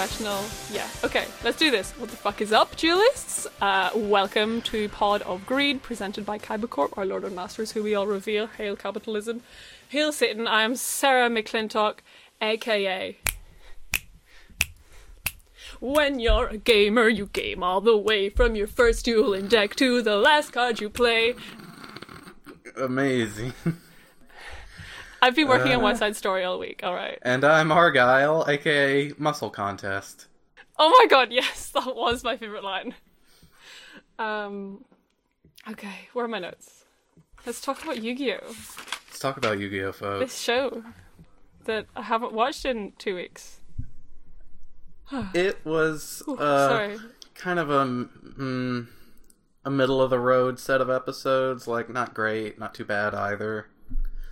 professional. Yeah. Okay, let's do this. What the fuck is up, duelists? Uh, welcome to Pod of Greed, presented by Kybercorp, our Lord and Masters, who we all reveal. Hail capitalism. Hail Satan. I am Sarah McClintock, aka. When you're a gamer, you game all the way from your first dueling deck to the last card you play. Amazing. I've been working on Uh. West Side Story all week. All right. And I'm Argyle, aka Muscle Contest. Oh my god, yes, that was my favorite line. Um, okay, where are my notes? Let's talk about Yu-Gi-Oh! Let's talk about Yu-Gi-Oh, folks. This show that I haven't watched in two weeks. It was Ooh, uh, sorry. kind of a mm, a middle of the road set of episodes. Like not great, not too bad either.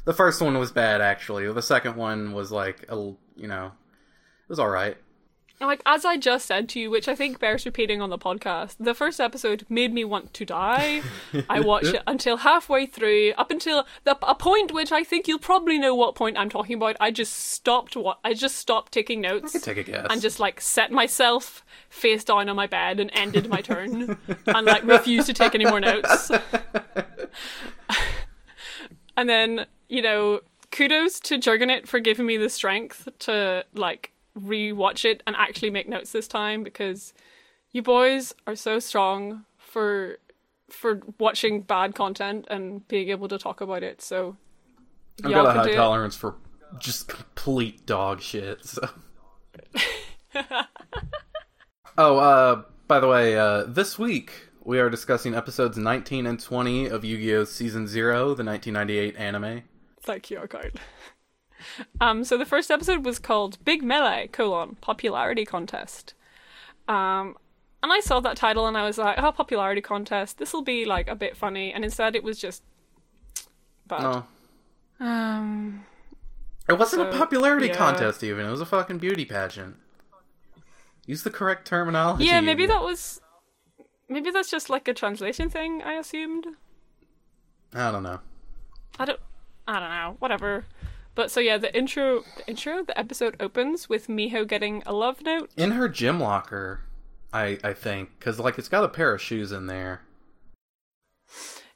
The first one was bad actually. The second one was like a you know, it was all right. Like as I just said to you, which I think bears repeating on the podcast, the first episode made me want to die. I watched it until halfway through, up until the a point which I think you'll probably know what point I'm talking about. I just stopped. What I just stopped taking notes. Take a guess. and just like set myself face down on my bed and ended my turn and like refused to take any more notes. and then, you know, kudos to Juggernaut for giving me the strength to like rewatch it and actually make notes this time because you boys are so strong for for watching bad content and being able to talk about it. So I've got a high do it. tolerance for just complete dog shit. So. oh, uh, by the way, uh, this week we are discussing episodes 19 and 20 of Yu-Gi-Oh! Season Zero, the 1998 anime. Thank you, Arcade. Um, so the first episode was called Big Melee, colon, Popularity Contest. Um, and I saw that title and I was like, oh, Popularity Contest, this'll be like a bit funny. And instead it was just bad. No, Um, it wasn't a popularity yeah. contest. Even it was a fucking beauty pageant. Use the correct terminology. yeah, maybe that was. Maybe that's just like a translation thing, I assumed. I don't know. I don't I don't know, whatever. But so yeah, the intro the intro, the episode opens with Miho getting a love note. In her gym locker, I I think because like it's got a pair of shoes in there.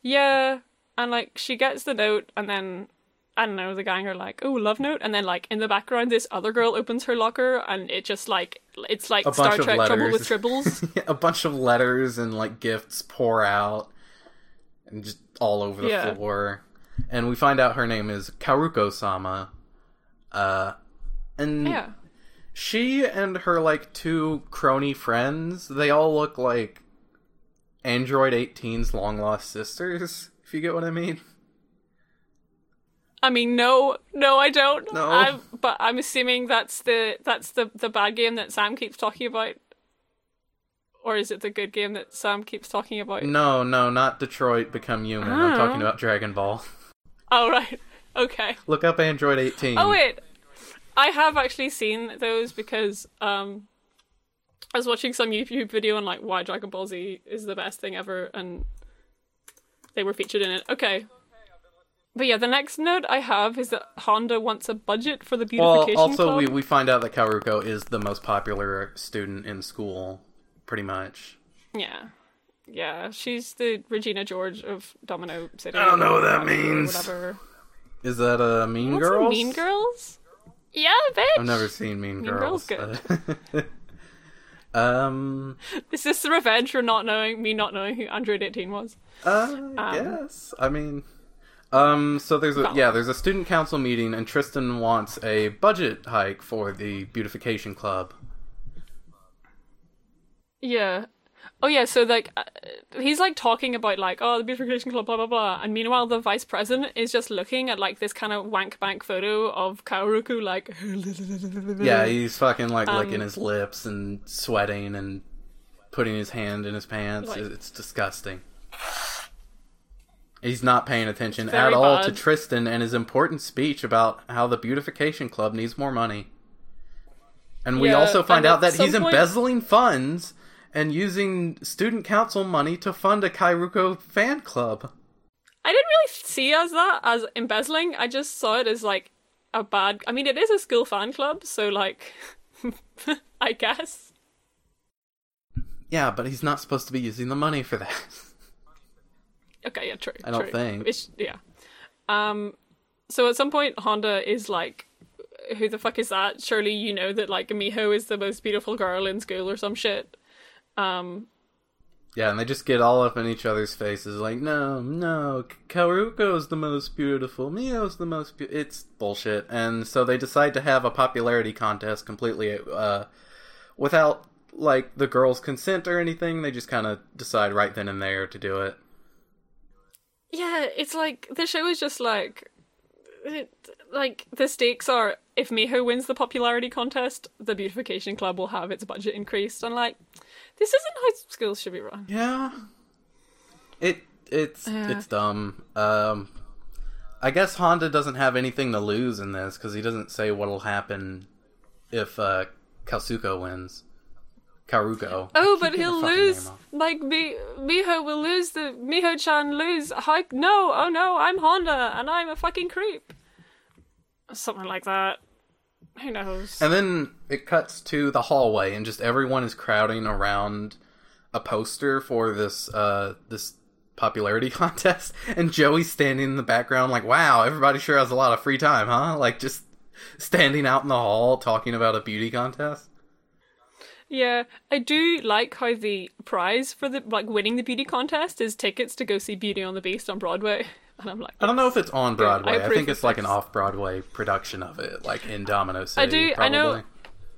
Yeah, and like she gets the note, and then I don't know, the gang are like, "Oh, love note," and then like in the background, this other girl opens her locker, and it just like it's like A Star Trek Trouble with Tribbles. a bunch of letters and like gifts pour out and just all over the Yeah. floor. And we find out her name is Karuko Sama. Uh and yeah, she and her like two crony friends, they all look like Android 18's long lost sisters, if you get what I mean. I mean, no, no, I don't. No. I'm, but I'm assuming that's the that's the the bad game that Sam keeps talking about, or is it the good game that Sam keeps talking about? No, no, not Detroit Become Human. I'm Oh. talking about Dragon Ball. Oh right, okay. Look up Android 18. Oh wait, I have actually seen those because um, I was watching some YouTube video on like why Dragon Ball Z is the best thing ever, and they were featured in it. Okay. But yeah, the next note I have is that Honda wants a budget for the beautification. Well, also club. we we find out that Karuko is the most popular student in school, pretty much. Yeah. Yeah, she's the Regina George of Domino City. I don't know what that means. Whatever. Is that a uh, Mean What's a Girls? Mean Girls? Yeah, bitch. I've never seen Mean, Mean Girls. Girls but- um, Is this the revenge for not knowing me not knowing who Android 18 was? uh, yes. I mean, um, so there's a yeah, there's a student council meeting, and Tristan wants a budget hike for the beautification club. Yeah. Oh yeah, so like uh, he's like talking about like oh the beautification club blah blah blah, and meanwhile the vice president is just looking at like this kind of wank bank photo of Kaoruku like Yeah, he's fucking like licking Um, his lips and sweating and putting his hand in his pants. Like- it's disgusting. He's not paying attention at all to. Tristan and his important speech about how the beautification club needs more money. And we Yeah, also find out that he's point- embezzling funds and using student council money to fund a Kairuko fan club. I didn't really see as that as embezzling. I just saw it as like a bad. I mean, it is a school fan club, so like I guess. Yeah, but he's not supposed to be using the money for that. Okay, yeah, true. I don't true. think. It's, yeah. Um, so at some point, Honda is like, "Who the fuck is that?" Surely you know that like Miho is the most beautiful girl in school or some shit. Um, Yeah, and they just get all up in each other's faces, like, no, no, Karuko's the most beautiful, Miho's the most beautiful. It's bullshit. And so they decide to have a popularity contest completely uh, without, like, the girls' consent or anything. They just kind of decide right then and there to do it. Yeah, it's like the show is just like, it, like the stakes are if Miho wins the popularity contest, the beautification club will have its budget increased. And like, this isn't how schools should be run. Yeah. It it's Yeah. it's dumb. Um I guess Honda doesn't have anything to lose in this cuz he doesn't say what'll happen if uh Kasuko wins. Karuko. I Oh, but he'll lose. Like Mi- Miho will lose. The Miho-chan lose. How? No, oh no, I'm Honda and I'm a fucking creep. Something like that. Who knows? And then it cuts to the hallway and just everyone is crowding around a poster for this uh this popularity contest and Joey's standing in the background like, "Wow, everybody sure has a lot of free time, huh?" Like just standing out in the hall talking about a beauty contest. Yeah, I do like how the prize for the like winning the beauty contest is tickets to go see Beauty on the Beast on Broadway, and I'm like, I don't know if it's on Broadway. I, approve think it's like an off-Broadway production of it, like in Domino City. I do- I Probably. know-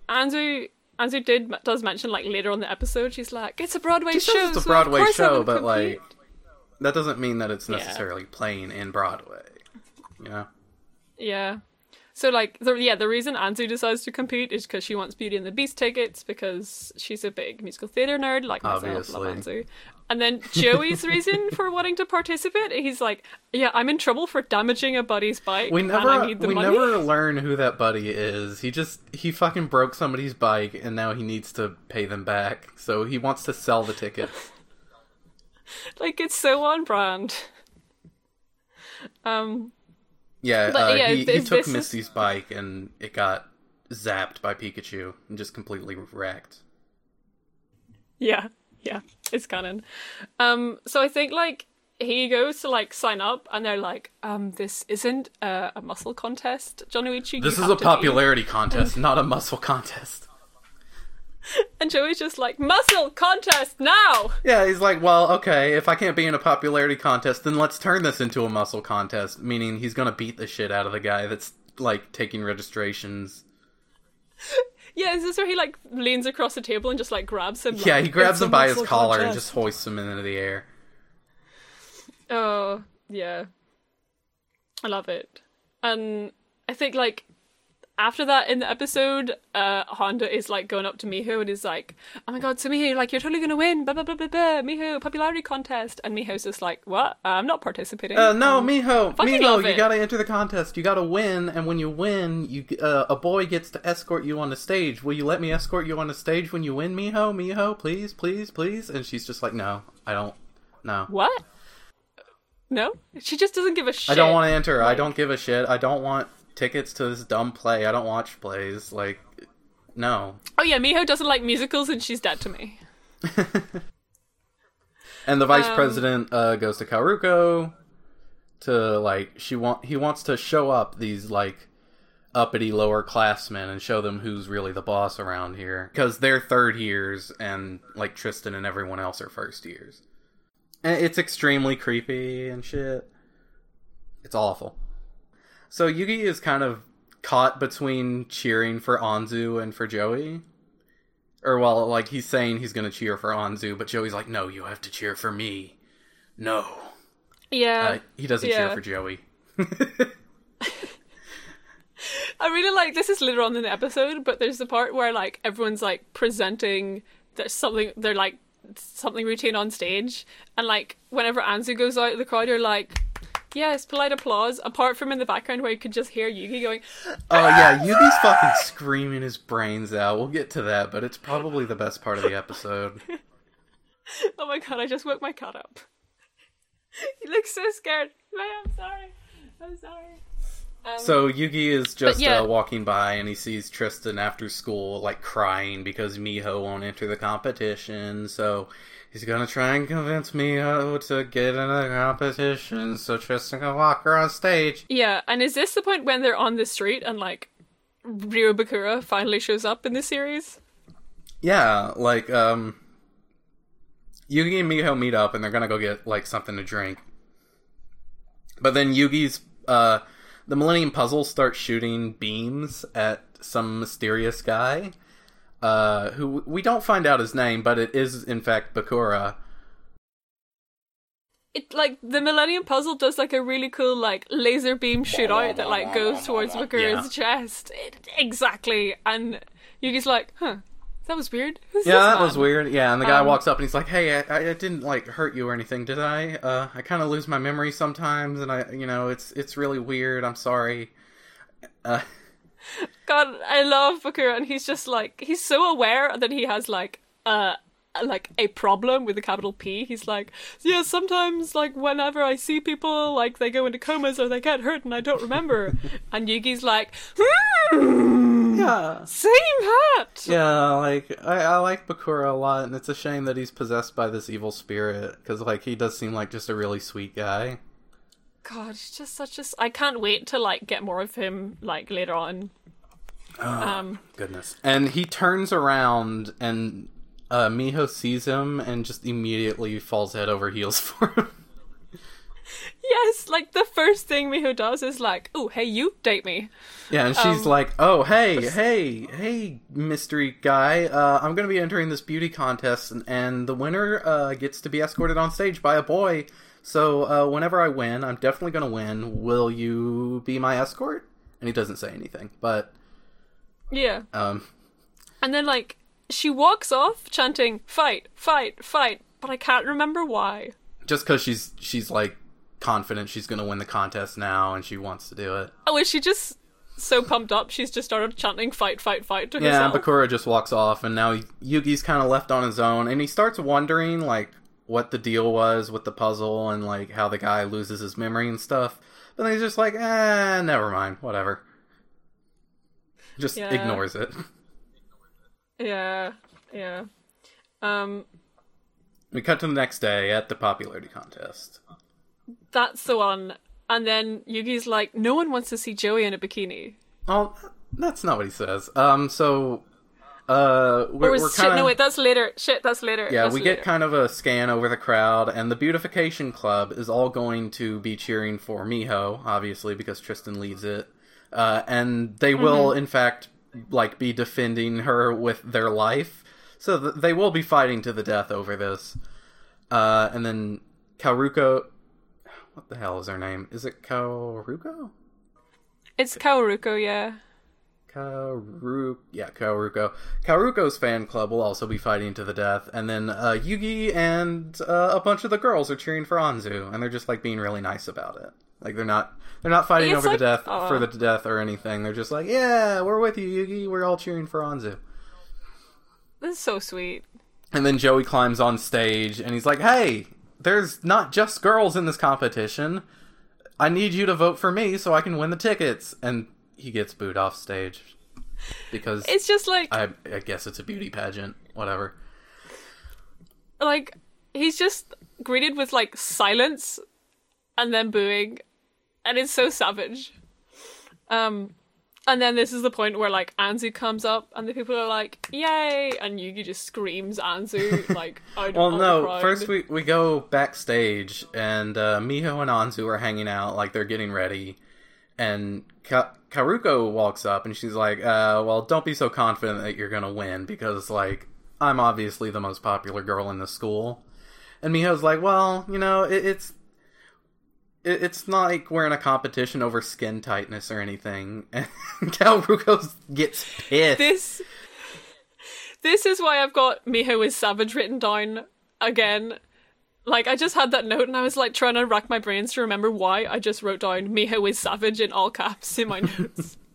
Anzu. Anzu did does mention like later on the episode, she's like, "It's a Broadway She show." it's a Broadway I show, but compete." like that doesn't mean that it's Yeah. necessarily playing in Broadway. You know? Yeah. So like the yeah, the reason Anzu decides to compete is because she wants Beauty and the Beast tickets because she's a big musical theater nerd like myself, love Anzu. And then Joey's reason for wanting to participate, he's like, "Yeah, I'm in trouble for damaging a buddy's bike, We and never I need the we money." never learn who that buddy is. He just he fucking broke somebody's bike and now he needs to pay them back. So he wants to sell the tickets. Like it's so on brand. Um, Yeah, But, uh, yeah, he, he took this is- Misty's bike and it got zapped by Pikachu and just completely wrecked. yeah, yeah, it's canon. Um, so I think like he goes to like sign up, and they're like, "Um, this isn't a, a muscle contest, Jonouchi. This is a to be-" popularity contest, not a muscle contest. And Joey's just like, "Muscle contest now!" Yeah, he's like, well, okay, if I can't be in a popularity contest, then let's turn this into a muscle contest. Meaning he's gonna beat the shit out of the guy that's like taking registrations. Yeah, is this where he like leans across the table and just like grabs him? Yeah, like, he grabs him by his collar and just hoists him into the air. Oh, yeah. I love it. And I think like after that in the episode, uh Honda is like going up to Miho and is like, Oh my god, so Miho, like you're totally gonna win, blah blah blah blah blah, Miho, popularity contest and Miho's just like, What? I'm not participating. Uh, no, Um, Miho, Miho, you gotta enter the contest. You gotta win, and when you win, you uh, a boy gets to escort you on the stage. Will you let me escort you on the stage when you win, Miho? Miho, please, please, please. And she's just like, no, I don't. No, What? No? She just doesn't give a shit. I don't want to enter. I don't give a shit. I don't want tickets to this dumb play. I don't watch plays. Like, no. Oh yeah, Miho doesn't like musicals and she's dead to me. And the vice Um, president uh, goes to Karuko to like she want he wants to show up these like uppity lower classmen and show them who's really the boss around here because they're third years and like Tristan and everyone else are first years. And it's extremely creepy and shit. It's awful. So Yugi is kind of caught between cheering for Anzu and for Joey. Or well, like he's saying he's gonna cheer for Anzu, but Joey's like, "No, you have to cheer for me." No, Yeah. uh, he doesn't yeah. cheer for Joey. I really like this is later on in the episode, but there's the part where like everyone's like presenting there's something they're like something routine on stage and like whenever Anzu goes out the crowd you're like yes, polite applause, apart from in the background where you could just hear Yugi going Oh yeah, Yugi's fucking screaming his brains out. We'll get to that, but it's probably the best part of the episode. Oh my god, I just woke my cat up. he looks so scared. I'm sorry. I'm sorry. So Yugi is just yeah. uh, walking by and he sees Tristan after school, like crying because Miho won't enter the competition. So he's gonna try and convince Miho to get in a competition so Tristan can walk her on stage. Yeah, and is this the point when they're on the street and like Ryo Bakura finally shows up in the series? Yeah, like um, Yugi and Miho meet up and they're gonna go get like something to drink. But then Yugi's uh, the Millennium Puzzle starts shooting beams at some mysterious guy, uh, who we don't find out his name, but it is in fact Bakura. It like the Millennium Puzzle does like a really cool like laser beam shootout that like goes towards Bakura's chest. It, exactly, and Yugi's like, "Huh, that was weird." Who's Yeah, that man?" was weird. Yeah, and the guy Um, walks up and he's like, "Hey, I, I didn't like hurt you or anything, did I? Uh, I kind of lose my memory sometimes, and I, you know, it's it's really weird. I'm sorry." Uh, God, I love Bakura, and he's just like he's so aware that he has like uh like a problem with a capital P. He's like, yeah, sometimes like whenever I see people like they go into comas or they get hurt and I don't remember, and Yugi's like, hmm, yeah, same hat. yeah. Like I, I like Bakura a lot, and it's a shame that he's possessed by this evil spirit because like he does seem like just a really sweet guy. God, he's just such a. I can't wait to like get more of him like later on. Um, Goodness. And he turns around and uh, Miho sees him and just immediately falls head over heels for him. yes, like the first thing Miho does is like, "Oh, hey, you date me." Yeah, and she's Um, like, "Oh, hey, hey, hey, mystery guy! Uh, I'm going to be entering this beauty contest, and, and the winner uh, gets to be escorted on stage by a boy. So uh, whenever I win, I'm definitely going to win. Will you be my escort?" And he doesn't say anything, but Yeah. um, And then like she walks off chanting fight, fight, fight, but I can't remember why. just because she's she's like confident she's going to win the contest now, and she wants to do it. Oh, is she just so pumped up she's just started chanting fight, fight, fight to Yeah, herself? Bakura just walks off, and now Yugi's kind of left on his own, and he starts wondering like what the deal was with the puzzle and like how the guy loses his memory and stuff. But then he's just like, eh, never mind, whatever. Just Yeah. ignores it. Yeah, yeah. Um, We cut to the next day at the popularity contest. that's the one. And then Yugi's like, no one wants to see Joey in a bikini. Oh, that's not what he says. Um, so, uh, we're, was we're kind of No, wait, that's later. Shit, that's later. Yeah, That's we later. get kind of a scan over the crowd, and the Beautification Club is all going to be cheering for Miho, obviously, because Tristan leads it. Uh, and they will, in fact, like be defending her with their life. So th- they will be fighting to the death over this. Uh, and then Kaoruko. What the hell is her name? Is it Kaoruko? It's Kaoruko, yeah. Kaoru, yeah, Kaoruko. Kaoruko's fan club will also be fighting to the death, and then uh, Yugi and uh, a bunch of the girls are cheering for Anzu, and they're just like being really nice about it. Like they're not they're not fighting It's over like- the death aw. for the death or anything. They're just like, yeah, we're with you, Yugi. We're all cheering for Anzu. This is so sweet. And then Joey climbs on stage, and he's like, hey, there's not just girls in this competition. I need you to vote for me so I can win the tickets. And he gets booed off stage because It's just like I, I guess it's a beauty pageant. Whatever. like he's just greeted with like silence and then booing and it's so savage um and then this is the point where like Anzu comes up and the people are like yay and Yugi just screams Anzu like out Well, no. First, we we go backstage, and uh, Miho and Anzu are hanging out, like they're getting ready, and Ka- Karuko walks up, and she's like, uh, "Well, don't be so confident that you're gonna win, because like I'm obviously the most popular girl in the school." And Miho's like, "Well, you know, it, it's." it- It's not like we're in a competition over skin tightness or anything. And Kaoruko gets pissed. this this is why I've got Miho is savage written down again like I just had that note and I was like trying to rack my brains to remember why I just wrote down Miho is savage in all caps in my notes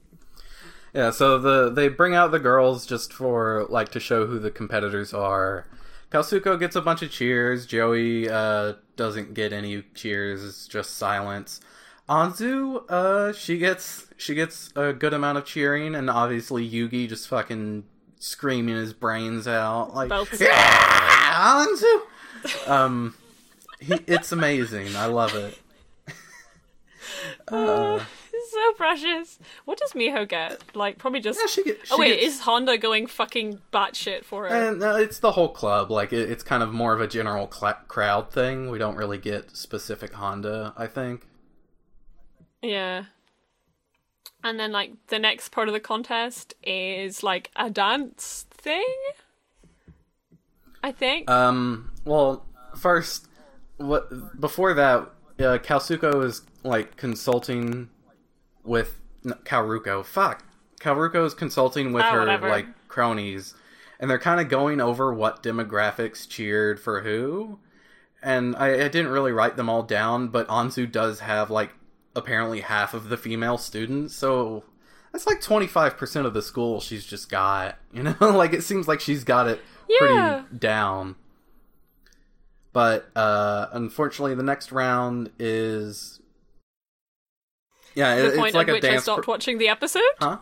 Yeah, so the they bring out the girls just for like to show who the competitors are. Kalsuko gets a bunch of cheers. Joey uh, doesn't get any cheers. It's just silence. Anzu, uh, she gets she gets a good amount of cheering, and obviously Yugi just fucking screaming his brains out like, Belts. yeah, Anzu. Um, he, it's amazing. I love it. Uh, so precious. What does Miho get? Like, probably just. yeah, she get, oh wait, gets- is Honda going fucking batshit for it? And uh, it's the whole club. Like it, it's kind of more of a general cl- crowd thing. We don't really get specific Honda. I think. Yeah. And then like the next part of the contest is like a dance thing. I think. Um. Well, first, what before that, uh, Kalsuko is like consulting with no, Karuko. Fuck, Karuko is consulting with Oh, her whatever. like cronies, and they're kind of going over what demographics cheered for who. And I, I didn't really write them all down, but Anzu does have like apparently half of the female students, so that's like twenty five percent of the school she's just got. You know, like it seems like she's got it Yeah. pretty down. But uh unfortunately, the next round is yeah, the it- point it's like at which I stopped pro- watching the episode huh?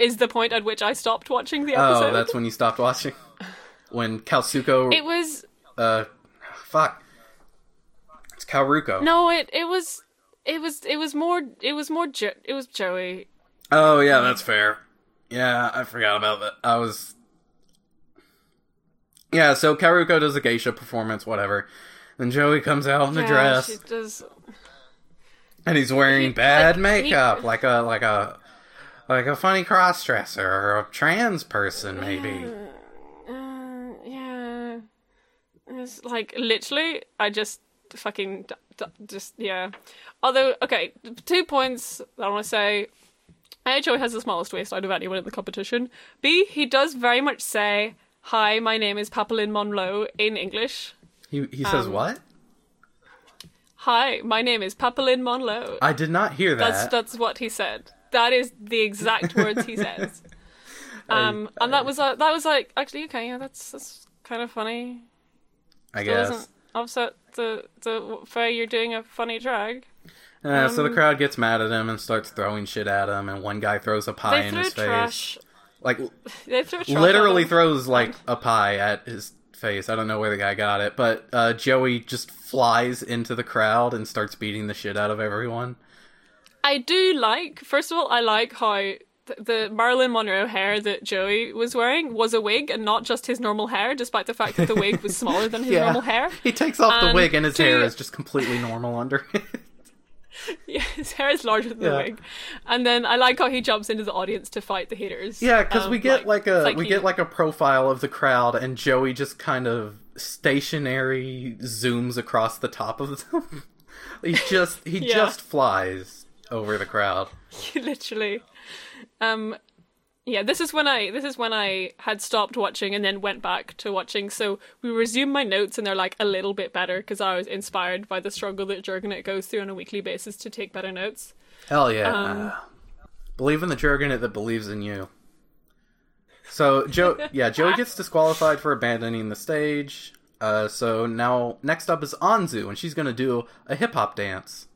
is the point at which I stopped watching the episode. Oh, that's when you stopped watching. When Kalsuko, it was uh, fuck, it's Karuko. no, it it was it was it was more it was more jo- it was Joey. Oh yeah, that's fair. Yeah, I forgot about that. I was Yeah, so Karuko does a geisha performance, whatever. Then Joey comes out in a Yeah, dress she does. and he's wearing he- bad like, he- makeup, like a like a like a funny cross dresser or a trans person maybe. Uh, yeah. It's like literally, I just fucking just yeah. Although, okay, two points that I want to say. A, Joey has the smallest waist out of anyone in the competition. B, he does very much say, "Hi, my name is Papalyn Monroe" in English. He he says Um, what? Hi, my name is Papalyn Monroe. I did not hear that. That's that's what he said. That is the exact words he says. Um, and that was uh, that was like actually okay. Yeah, that's that's kind of funny. I It guess. doesn't offset the the fair you're doing a funny drag. Yeah, so the um, crowd gets mad at him and starts throwing shit at him, and one guy throws a pie They in threw his face. Like They threw trash. literally throws like a pie at his face. I don't know where the guy got it, but uh, Joey just flies into the crowd and starts beating the shit out of everyone. I do like. First of all, I like how th- the Marilyn Monroe hair that Joey was wearing was a wig and not just his normal hair, despite the fact that the wig was smaller than his normal hair. He takes off the wig and his to- hair is just completely normal under it. Yeah, his hair is larger than Yeah. the wig. And then I like how he jumps into the audience to fight the haters. yeah, because Um, we get like, a it's we he- get like a profile of the crowd, and Joey just kind of stationary zooms across the top of them. he just he Yeah. just flies over the crowd. literally um yeah this is when i this is when i had stopped watching and then went back to watching so we resume my notes and they're like a little bit better because i was inspired by the struggle that Jurgenit goes through on a weekly basis to take better notes Hell yeah. Um, Believe in the Jurgenit that believes in you. So Joe yeah, Joey gets disqualified for abandoning the stage. Uh, so now next up is Anzu and she's gonna do a hip hop dance.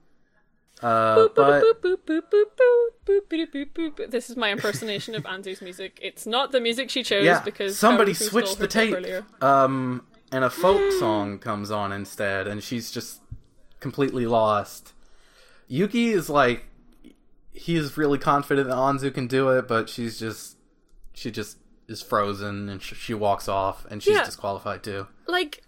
This is my impersonation of Anzu's music. It's not the music she chose yeah, because somebody switched the tape, earlier. um, and a folk song comes on instead, and she's just completely lost. Yugi is like, he is really confident that Anzu can do it, but she's just, she just is frozen, and she, she walks off, and she's yeah. disqualified too. Like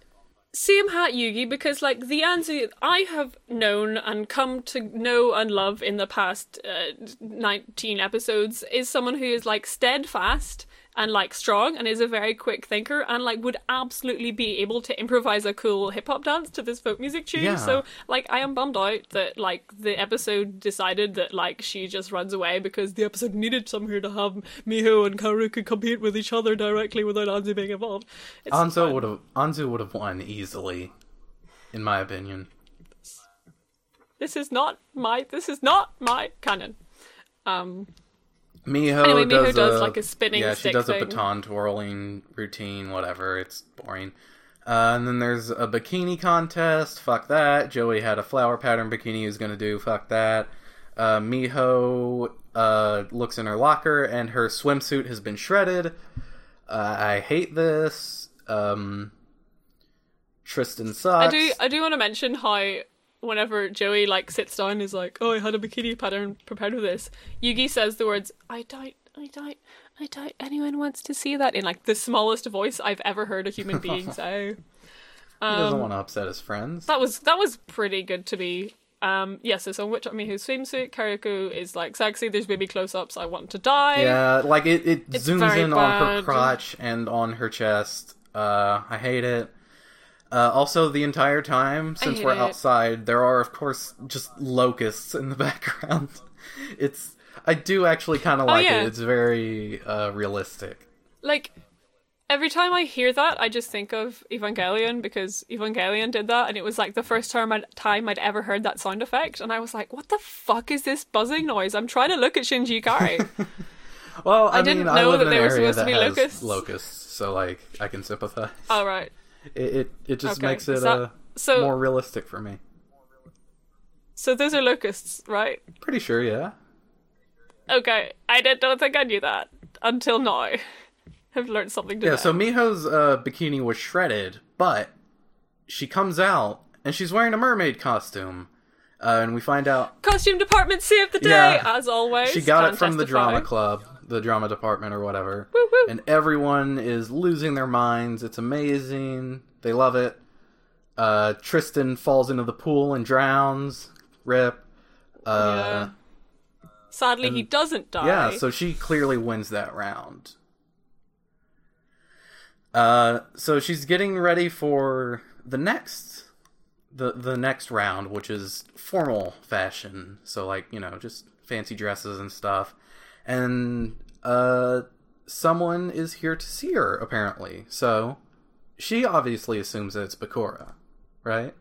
same hat Yugi because like the Anzu I have known and come to know and love in the past uh, 19 episodes is someone who is like steadfast and like strong and is a very quick thinker and like would absolutely be able to improvise a cool hip hop dance to this folk music tune. Yeah. So like I am bummed out that like the episode decided that like she just runs away because the episode needed somewhere to have Miho and Karuka compete with each other directly without Anzu being involved. It's Anzu would have, Anzu would have won easily, in my opinion. This is not my. This is not my canon. Um. Miho Anyway, Miho does, does, a, like, a spinning Yeah, she does a baton twirling routine. Whatever, it's boring. Uh, and then there's a bikini contest. Fuck that. Joey had a flower pattern bikini he was gonna do. Fuck that. Uh, Miho uh, looks in her locker and her swimsuit has been shredded. Uh, I hate this. Um, Tristan I do I do want to mention how whenever Joey like sits down and is like, "Oh, I had a bikini pattern prepared for this," Yugi says the words, "I doubt, I doubt, I doubt anyone wants to see that" in like the smallest voice I've ever heard a human being say. he doesn't um, want to upset his friends. That was that was pretty good to be. Um, yes, yeah, so, so which I mean, whose swimsuit Karyaku is like sexy. There's baby close-ups. I want to die. Yeah, like it, it It's zooms in on her crotch and on her chest. Uh, I hate it. Uh, also, the entire time, since we're it. outside, there are, of course, just locusts in the background. It's. I do actually kind of like Oh, yeah. it. It's very uh, realistic. like every time I hear that, I just think of Evangelion because Evangelion did that, and it was like the first time I'd, time I'd ever heard that sound effect, and I was like, "What the fuck is this buzzing noise?" I'm trying to look at Shinji Ikari. Well, I, didn't mean, I know that they were supposed to be locusts. locusts, so like I can sympathize. All right, It it, it just Okay, makes it that- uh, so more realistic for me. so those are locusts, right? Pretty sure, yeah. Okay, I did, don't think I knew that until now. I've learned something today. Yeah, so Miho's uh, bikini was shredded, but she comes out and she's wearing a mermaid costume. Uh, and we find out costume department saved the day Yeah. as always. she got it from the drama club, the drama department or whatever. Woo woo. And everyone is losing their minds. It's amazing. They love it. Uh, Tristan falls into the pool and drowns. Rip. Uh, Sadly, he doesn't die. Yeah, so she clearly wins that round. Uh, so she's getting ready for the next, the the next round, which is formal fashion. So like you know, just fancy dresses and stuff. And uh, someone is here to see her apparently. So she obviously assumes that it's Bakura, right?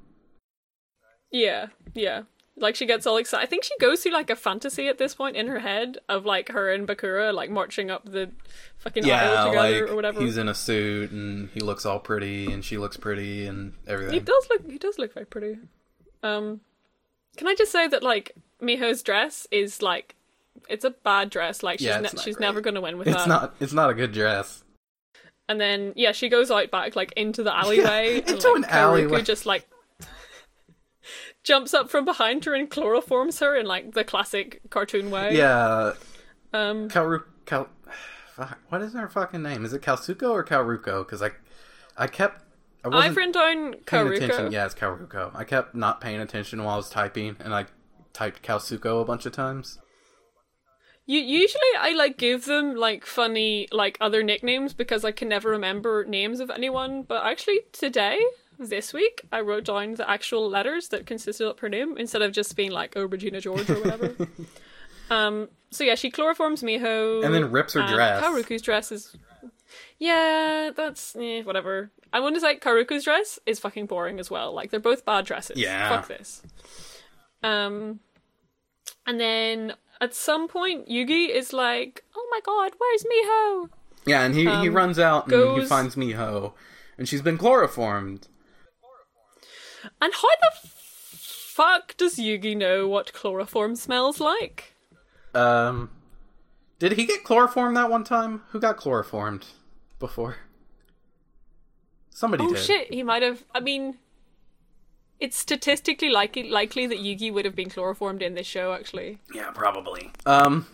Yeah, yeah. Like she gets all excited. I think she goes through like a fantasy at this point in her head of like her and Bakura like marching up the fucking aisle together or whatever. he's in a suit and he looks all pretty and she looks pretty and everything. He does look. He does look very pretty. Um, can I just say that like Miho's dress is like, it's a bad dress. Like she's Yeah, ne- she's great. never gonna win with It's that. not. It's not a good dress. And then yeah, she goes out back like into the alleyway. and, into like, an Karuku alleyway. just like jumps up from behind her and chloroforms her in like the classic cartoon way. Yeah, Um. Karu. Fuck, what is her fucking name? Is it Kalsuko or Karuko? Because I, I kept. I wasn't I've written down Karuko. attention. Yeah, it's Karuko. I kept not paying attention while I was typing, and I typed Kalsuko a bunch of times. You usually I like give them like funny like other nicknames because I can never remember names of anyone. But actually today, this week, I wrote down the actual letters that consisted of her name instead of just being like oh Regina George or whatever. um. So yeah, she chloroforms Miho, And then rips her and dress. Karuku's dress is. Yeah, that's eh, whatever. I want to say Karuku's dress is fucking boring as well. Like they're both bad dresses. Yeah. Fuck this. Um, and then at some point, Yugi is like, "Oh my god, where's Miho?" Yeah, and he he Um, runs out and he finds Miho, and she's been chloroformed. And how the fuck does Yugi know what chloroform smells like? Um, did he get chloroformed that one time? Who got chloroformed before? Somebody Oh did. shit, he might have. I mean, it's statistically likely likely that Yugi would have been chloroformed in this show. Actually, Yeah, probably. Um,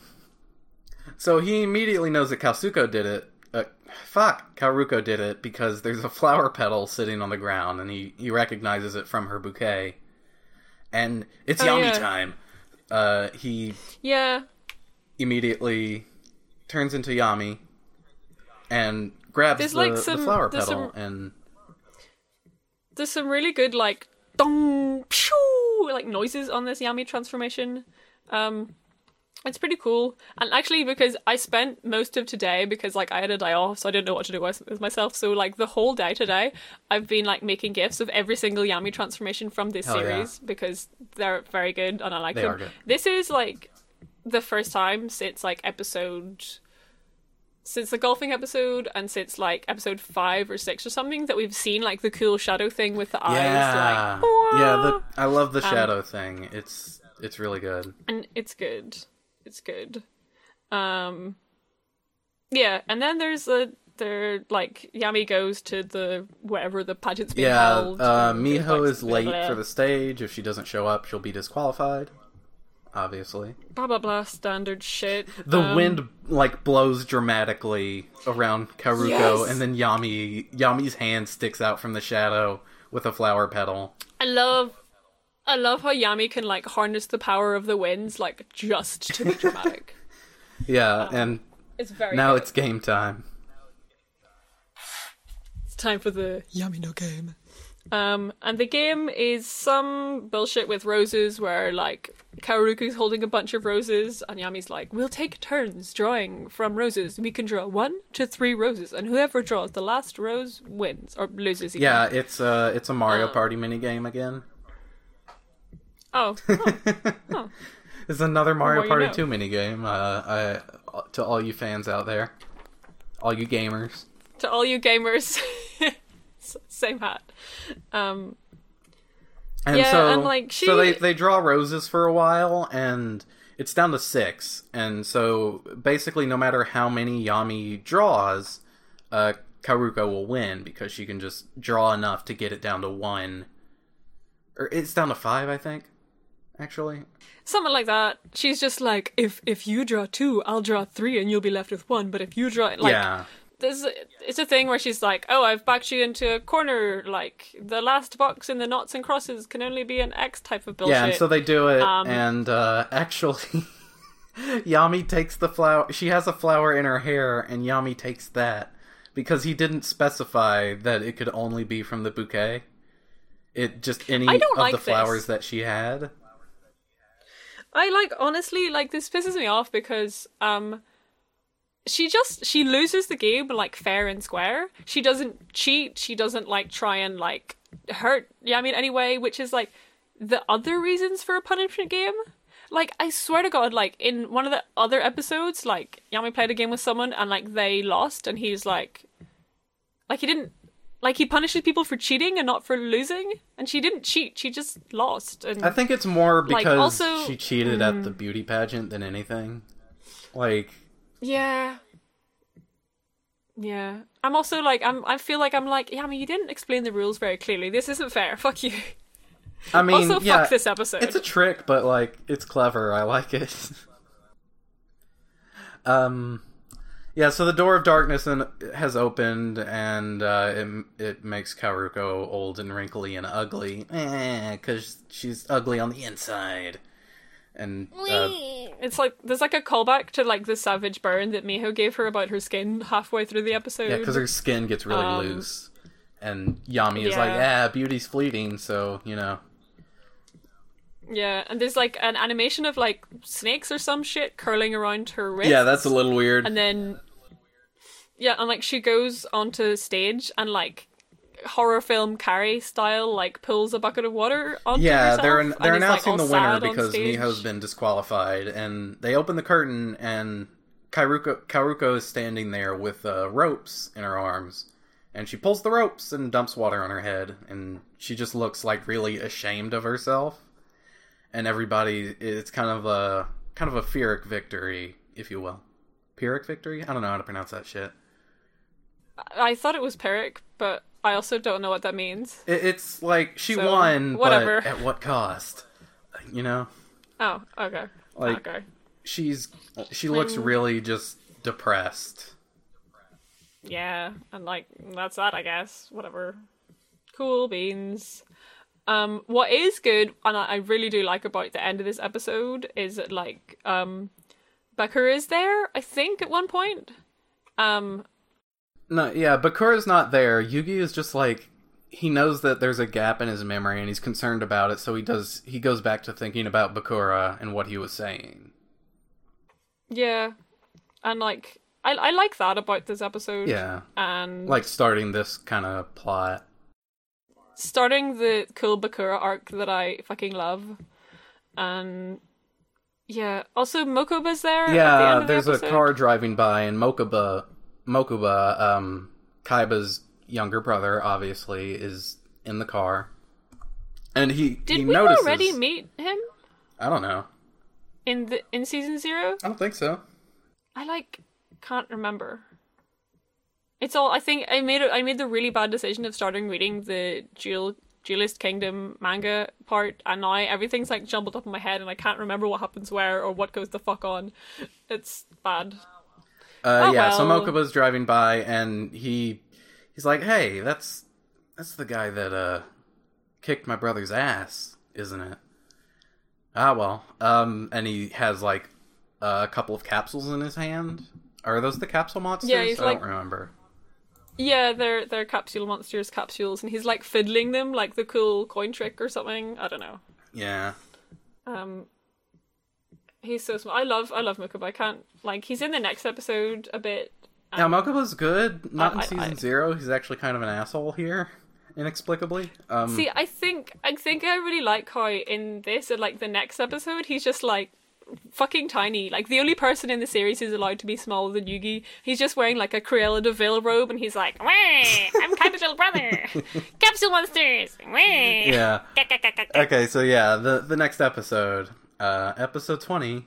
so he immediately knows that Kalsuko did it. Uh, fuck, Karuko did it because there's a flower petal sitting on the ground, and he he recognizes it from her bouquet. And it's Oh, Yami yeah. time. Uh, he yeah. immediately turns into Yami and grabs There's, the, like, the flower petal some- and There's some really good like dong pew like noises on this Yami transformation. Um it's pretty cool. And actually because I spent most of today because like I had a day off so I didn't know what to do with myself. So like the whole day today I've been like making gifs of every single Yami transformation from this Hell yeah. series because they're very good and I like They them. are good. This is like the first time since like episode since the golfing episode and since like episode five or six or something that we've seen like the cool shadow thing with the eyes. Yeah, Like, yeah. The, I love Um, the shadow thing. It's it's really good. and it's good. It's good. Um, yeah, and then there's the there like Yami goes to the wherever the pageant's being Yeah, held. uh, Miho is late for the stage. If she doesn't show up, she'll be disqualified. Obviously, blah blah blah standard shit. the Um, wind like blows dramatically around Karuko, Yes! and then Yami Yami's hand sticks out from the shadow with a flower petal. I love. I love how Yami can like harness the power of the winds like just to be dramatic. Yeah, and it's very now good. it's game time. It's time for the Yami no game. Um, and the game is some bullshit with roses where like Kaoruku's holding a bunch of roses and Yami's like, "We'll take turns drawing from roses. We can draw one to three roses, and whoever draws the last rose wins or loses." Again. Yeah, it's uh it's a Mario Um, Party minigame again. Oh, oh, oh. It's another Mario more you Party know. 2 minigame. Uh, I, to all you fans out there, all you gamers. to all you gamers, same hat. Um, And Yeah, so, and, like, she... so they they draw roses for a while, and it's down to six. And so basically, no matter how many Yami draws, uh, Karuko will win because she can just draw enough to get it down to one. Or it's down to five, I think. Actually, something like that. She's just like, if if you draw two, I'll draw three, and you'll be left with one. But if you draw, like, yeah, there's it's a thing where she's like, "Oh, I've backed you into a corner. Like the last box in the knots and crosses can only be an X type of bullshit." yeah. And so they do it, Um, and uh, actually, Yami takes the flower. She has a flower in her hair, and Yami takes that because he didn't specify that it could only be from the bouquet. It just any of like the this. flowers that she had. I like honestly like this pisses me off because um she just she loses the game like fair and square. She doesn't cheat. She doesn't like try and like hurt Yami in any way, which is like the other reasons for a punishment game. Like I swear to God, like in one of the other episodes, like Yami played a game with someone and like they lost, and he's like, like he didn't. Like he punishes people for cheating and not for losing, and she didn't cheat. She just lost. And I think it's more Like, because also- mm. she cheated at the beauty pageant than anything. Like, Yeah. Yeah. I'm also like I'm I feel like I'm like, yeah, I mean you didn't explain the rules very clearly. This isn't fair. Fuck you. I mean, also yeah, fuck this episode. It's a trick, but like it's clever. I like it. um, yeah. So the door of darkness and has opened, and uh, it it makes Karuko old and wrinkly and ugly, because she's ugly on the inside. And uh, It's like there's like a callback to like the savage burn that Miho gave her about her skin halfway through the episode. yeah, because her skin gets really Um, loose, and Yami is like, yeah. "Yeah, beauty's fleeting," so you know. Yeah, and there's like an animation of like snakes or some shit curling around her wrist. Yeah, that's a little weird. And then Yeah, and like she goes onto stage and like horror film Carrie style like pulls a bucket of water onto Yeah, herself. they're and they're is, like, announcing the winner because. Miho's been disqualified, and they open the curtain, and Karuko Karuko is standing there with uh, ropes in her arms, and she pulls the ropes and dumps water on her head, and she just looks like really ashamed of herself, and everybody it's kind of a kind of a Pyrrhic victory, if you will, Pyrrhic victory. I don't know how to pronounce that shit. I thought it was Peric, but I also don't know what that means. It, it's like she So, won, whatever. but at what cost? You know. Oh, okay. Like- okay. she's she looks really just depressed. Yeah, and like that's that, I guess. Whatever. Cool beans. Um, what is good, and I, I really do like about the end of this episode, is that like um, Becker is there. I think at one point. Um, No, yeah, Bakura's not there. Yugi is just like he knows that there's a gap in his memory and he's concerned about it, so he does he goes back to thinking about Bakura and what he was saying. yeah, and like I I like that about this episode. Yeah. and Like starting this kind of plot. starting the cool Bakura arc that I fucking love, and yeah, also Mokuba's there. the Yeah, the there's a car driving by and Mokuba Mokuba, um, Kaiba's younger brother, obviously, is in the car, and he Did he we notices. already meet him I don't know. in the in season zero? I don't think so. I like can't remember. It's all I think I made. I made the really bad decision of starting reading the Jewel Duelist Kingdom manga part, and now everything's like jumbled up in my head, and I can't remember what happens where or what goes the fuck on. It's bad. Uh, Oh, yeah, so well. Mokuba's driving by, and he he's like, "Hey, that's that's the guy that uh kicked my brother's ass, isn't it?" Ah, well. Um, and he has like a couple of capsules in his hand. Are those the capsule monsters? Yeah, he's I like- don't remember. Yeah, they're they're capsule monsters capsules, and he's like fiddling them like the cool coin trick or something. I don't know. Yeah, Um, he's so small. I love I love Mokuba. I can't like he's in the next episode a bit. now Mokuba's good. Not Um, I- in season I- zero. He's actually kind of an asshole here, inexplicably. Um, See, I think I think I really like how in this and like the next episode he's just like fucking tiny. Like the only person in the series who's allowed to be smaller than Yugi. He's just wearing like a Cruella de Vil robe and he's like, Wah, I'm Kaiba's little brother. Capsule monsters. Wah." yeah. Okay, so yeah, the the next episode, uh episode 20,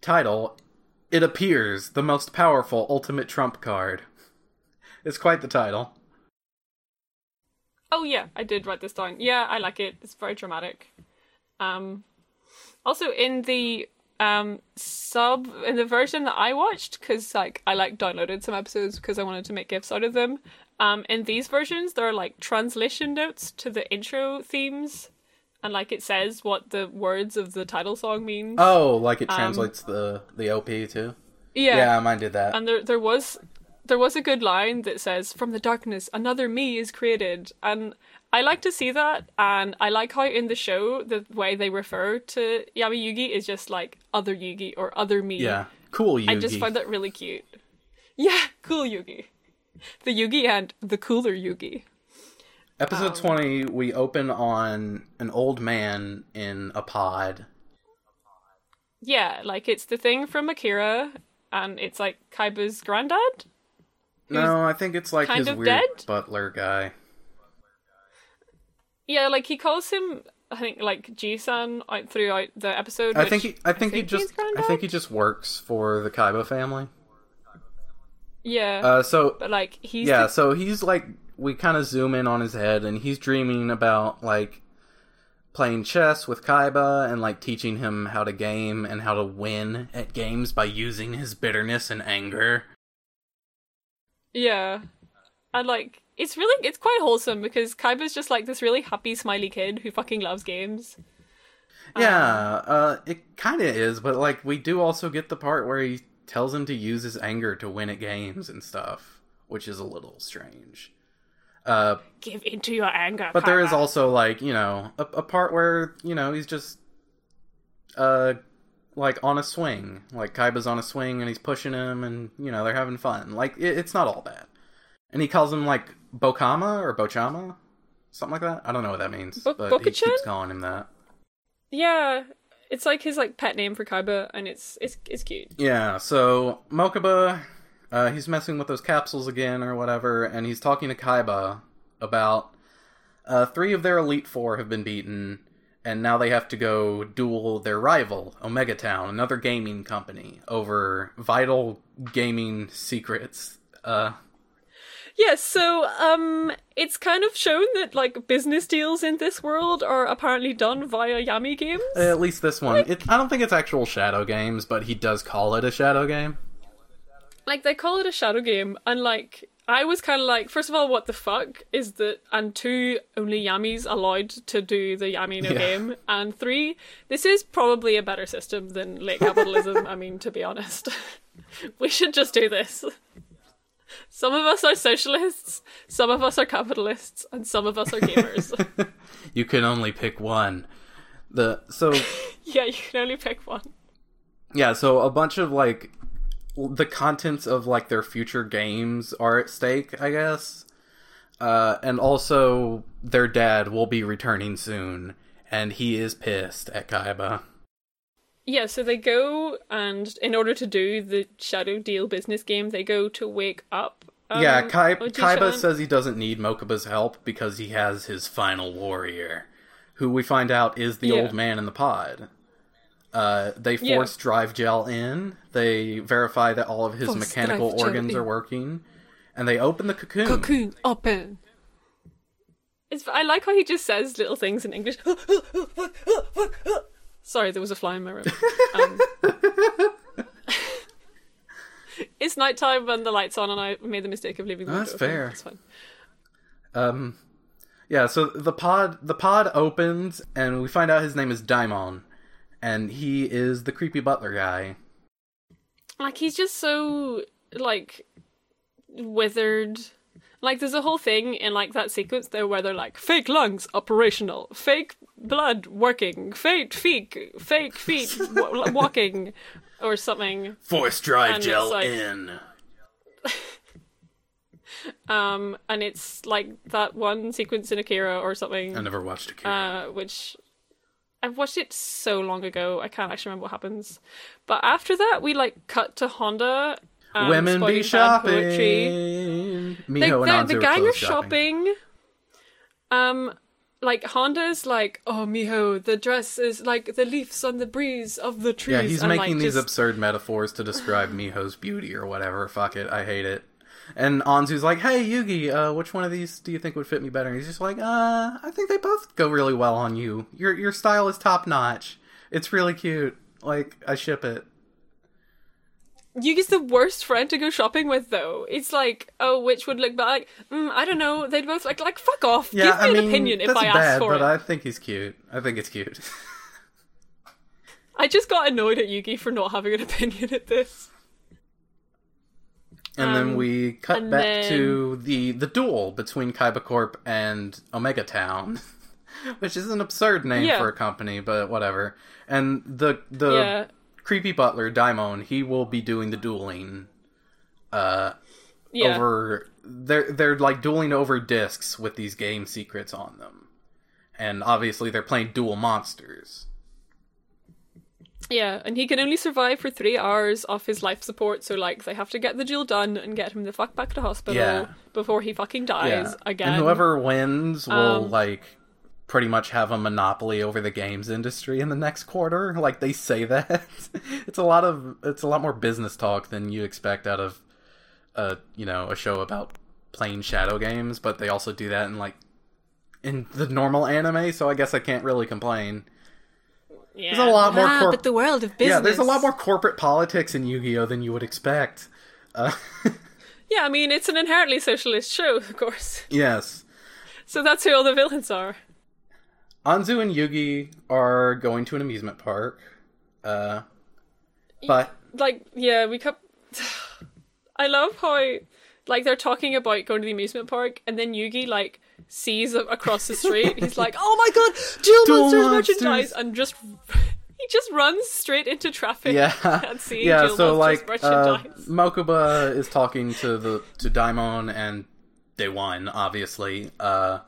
title It appears the most powerful ultimate trump card. It's quite the title. Oh yeah, I did write this down. Yeah, I like it. It's very dramatic. Um also in the um sub in the version that I watched cuz like I like downloaded some episodes because I wanted to make gifs out of them. Um in these versions there are like translation notes to the intro themes and like it says what the words of the title song means. Oh, like it um, translates the the OP too. yeah. Yeah, mine did that. And there there was there was a good line that says, "From the darkness, another me is created," and I like to see that. And I like how in the show the way they refer to Yami Yugi is just like other Yugi or other me. yeah, cool Yugi. I just find that really cute. Yeah, cool Yugi, the Yugi and the cooler Yugi. Episode 20, we open on an old man in a pod. Yeah, like it's the thing from Akira, and it's like Kaiba's granddad. No, I think it's like his weird dead? butler guy. Yeah, like he calls him. I think like Ji-san throughout the episode. I think he I think, he just I think he just works for the Kaiba family. Yeah, Uh so but like he's yeah, the- so he's like we kind of zoom in on his head and he's dreaming about like playing chess with Kaiba and like teaching him how to game and how to win at games by using his bitterness and anger. yeah, and like it's really it's quite wholesome because Kaiba's just like this really happy, smiley kid who fucking loves games. Yeah, uh it kind of is, but like we do also get the part where he tells him to use his anger to win at games and stuff, which is a little strange. Uh Give into your anger. But there is also like you know a, a part where you know he's just uh like on a swing, like Kaiba's on a swing and he's pushing him, and you know they're having fun. Like it, it's not all bad. And he calls him like Bokama or Bochama, something like that. I don't know what that means, Bo- but he keeps calling him that. yeah. It's like his like pet name for Kaiba, and it's it's it's cute. Yeah. So Mokuba, uh, he's messing with those capsules again or whatever, and he's talking to Kaiba about uh, three of their elite four have been beaten, and now they have to go duel their rival, Omega Town, another gaming company, over vital gaming secrets. Uh, Yes, so um it's kind of shown that like business deals in this world are apparently done via Yami games. at least this one. It, I don't think it's actual Shadow games, but he does call it a Shadow game. Like they call it a shadow game and like I was kind of like first of all what the fuck is that and two only Yamis allowed to do the Yami no Yeah. game. And three this is probably a better system than late capitalism I mean to be honest. We should just do this. Some of us are socialists some of us are capitalists and some of us are gamers. You can only pick one. The so yeah you can only pick one. Yeah, so a bunch of like the contents of like their future games are at stake, I guess. Uh, and also their dad will be returning soon, and he is pissed at Kaiba. Yeah, so they go and in order to do the shadow deal business game, they go to wake up. Um, yeah, Kai- Kaiba says he doesn't need Mokuba's help because he has his final warrior, who we find out is the Yeah. old man in the pod. Uh, they Yeah. force drive gel in. They verify that all of his Force mechanical organs are working, and they open the cocoon. Cocoon open. It's, I like how he just says little things in English. Sorry, there was a fly in my room. Um, it's nighttime and the lights on, and I made the mistake of leaving the That's window open. fair. It's fine. Um, yeah. So the pod, the pod opens, and we find out his name is Daimon, and he is the creepy butler guy. Like he's just so like withered. Like there's a whole thing in like that sequence there where they're like fake lungs operational, fake blood working, fake feet, fake feet w- walking, or something. Force drive And gel like- in. Um, and it's like that one sequence in Akira or something. I never watched Akira. uh, which I've watched it so long ago, I can't actually remember what happens. But after that, we like cut to Honda. Um, Women be shopping. Miho The, and the, the gang are shopping. shopping. Um, like Honda's like, oh Miho, the dress is like the leaves on the breeze of the trees. Yeah, he's and, making like, these just- absurd metaphors to describe Miho's beauty or whatever. Fuck it, I hate it. And Anzu's like, "Hey Yugi, uh, which one of these do you think would fit me better?" And he's just like, "Uh, I think they both go really well on you. Your your style is top notch. It's really cute. Like I ship it." Yugi's the worst friend to go shopping with, though. It's like, oh, which would look better? Like, mm, I don't know. They'd both like, like, fuck off. Yeah, Give me I an opinion if I bad, ask for but it. I think he's cute. I think it's cute. I just got annoyed at Yugi for not having an opinion at this. And then Um, we cut back then- to the the duel between Kaiba Corp and Omega Town, which is an absurd name Yeah. for a company, but whatever. And the the yeah. creepy butler Daimon, he will be doing the dueling. Uh, Yeah. over they're they're like dueling over discs with these game secrets on them, and obviously they're playing Duel Monsters. Yeah, and he can only survive for three hours off his life support, so like they have to get the duel done and get him the fuck back to hospital Yeah. before he fucking dies again. And whoever wins will Um, like pretty much have a monopoly over the games industry in the next quarter. Like they say that. it's a lot of it's a lot more business talk than you expect out of a you know, a show about playing shadow games, but they also do that in like in the normal anime, so I guess I can't really complain. Yeah. there's a lot more ah, corp- but the world of business. Yeah, there's a lot more corporate politics in Yu-Gi-Oh than you would expect. Uh, Yeah, I mean it's an inherently socialist show, of course. yes. So that's who all the villains are. Anzu and Yugi are going to an amusement park. Uh, but Like, yeah, we kept. I love how, like, they're talking about going to the amusement park, and then Yugi like sees a- across the street. He's like, "Oh my god, Duel, Duel Monsters, Monsters!" merchandise!" and just he just runs straight into traffic. yeah, and seeing yeah. Duel So Monsters like, uh. Mokuba is talking to the to Daimon and they won, obviously. Uh,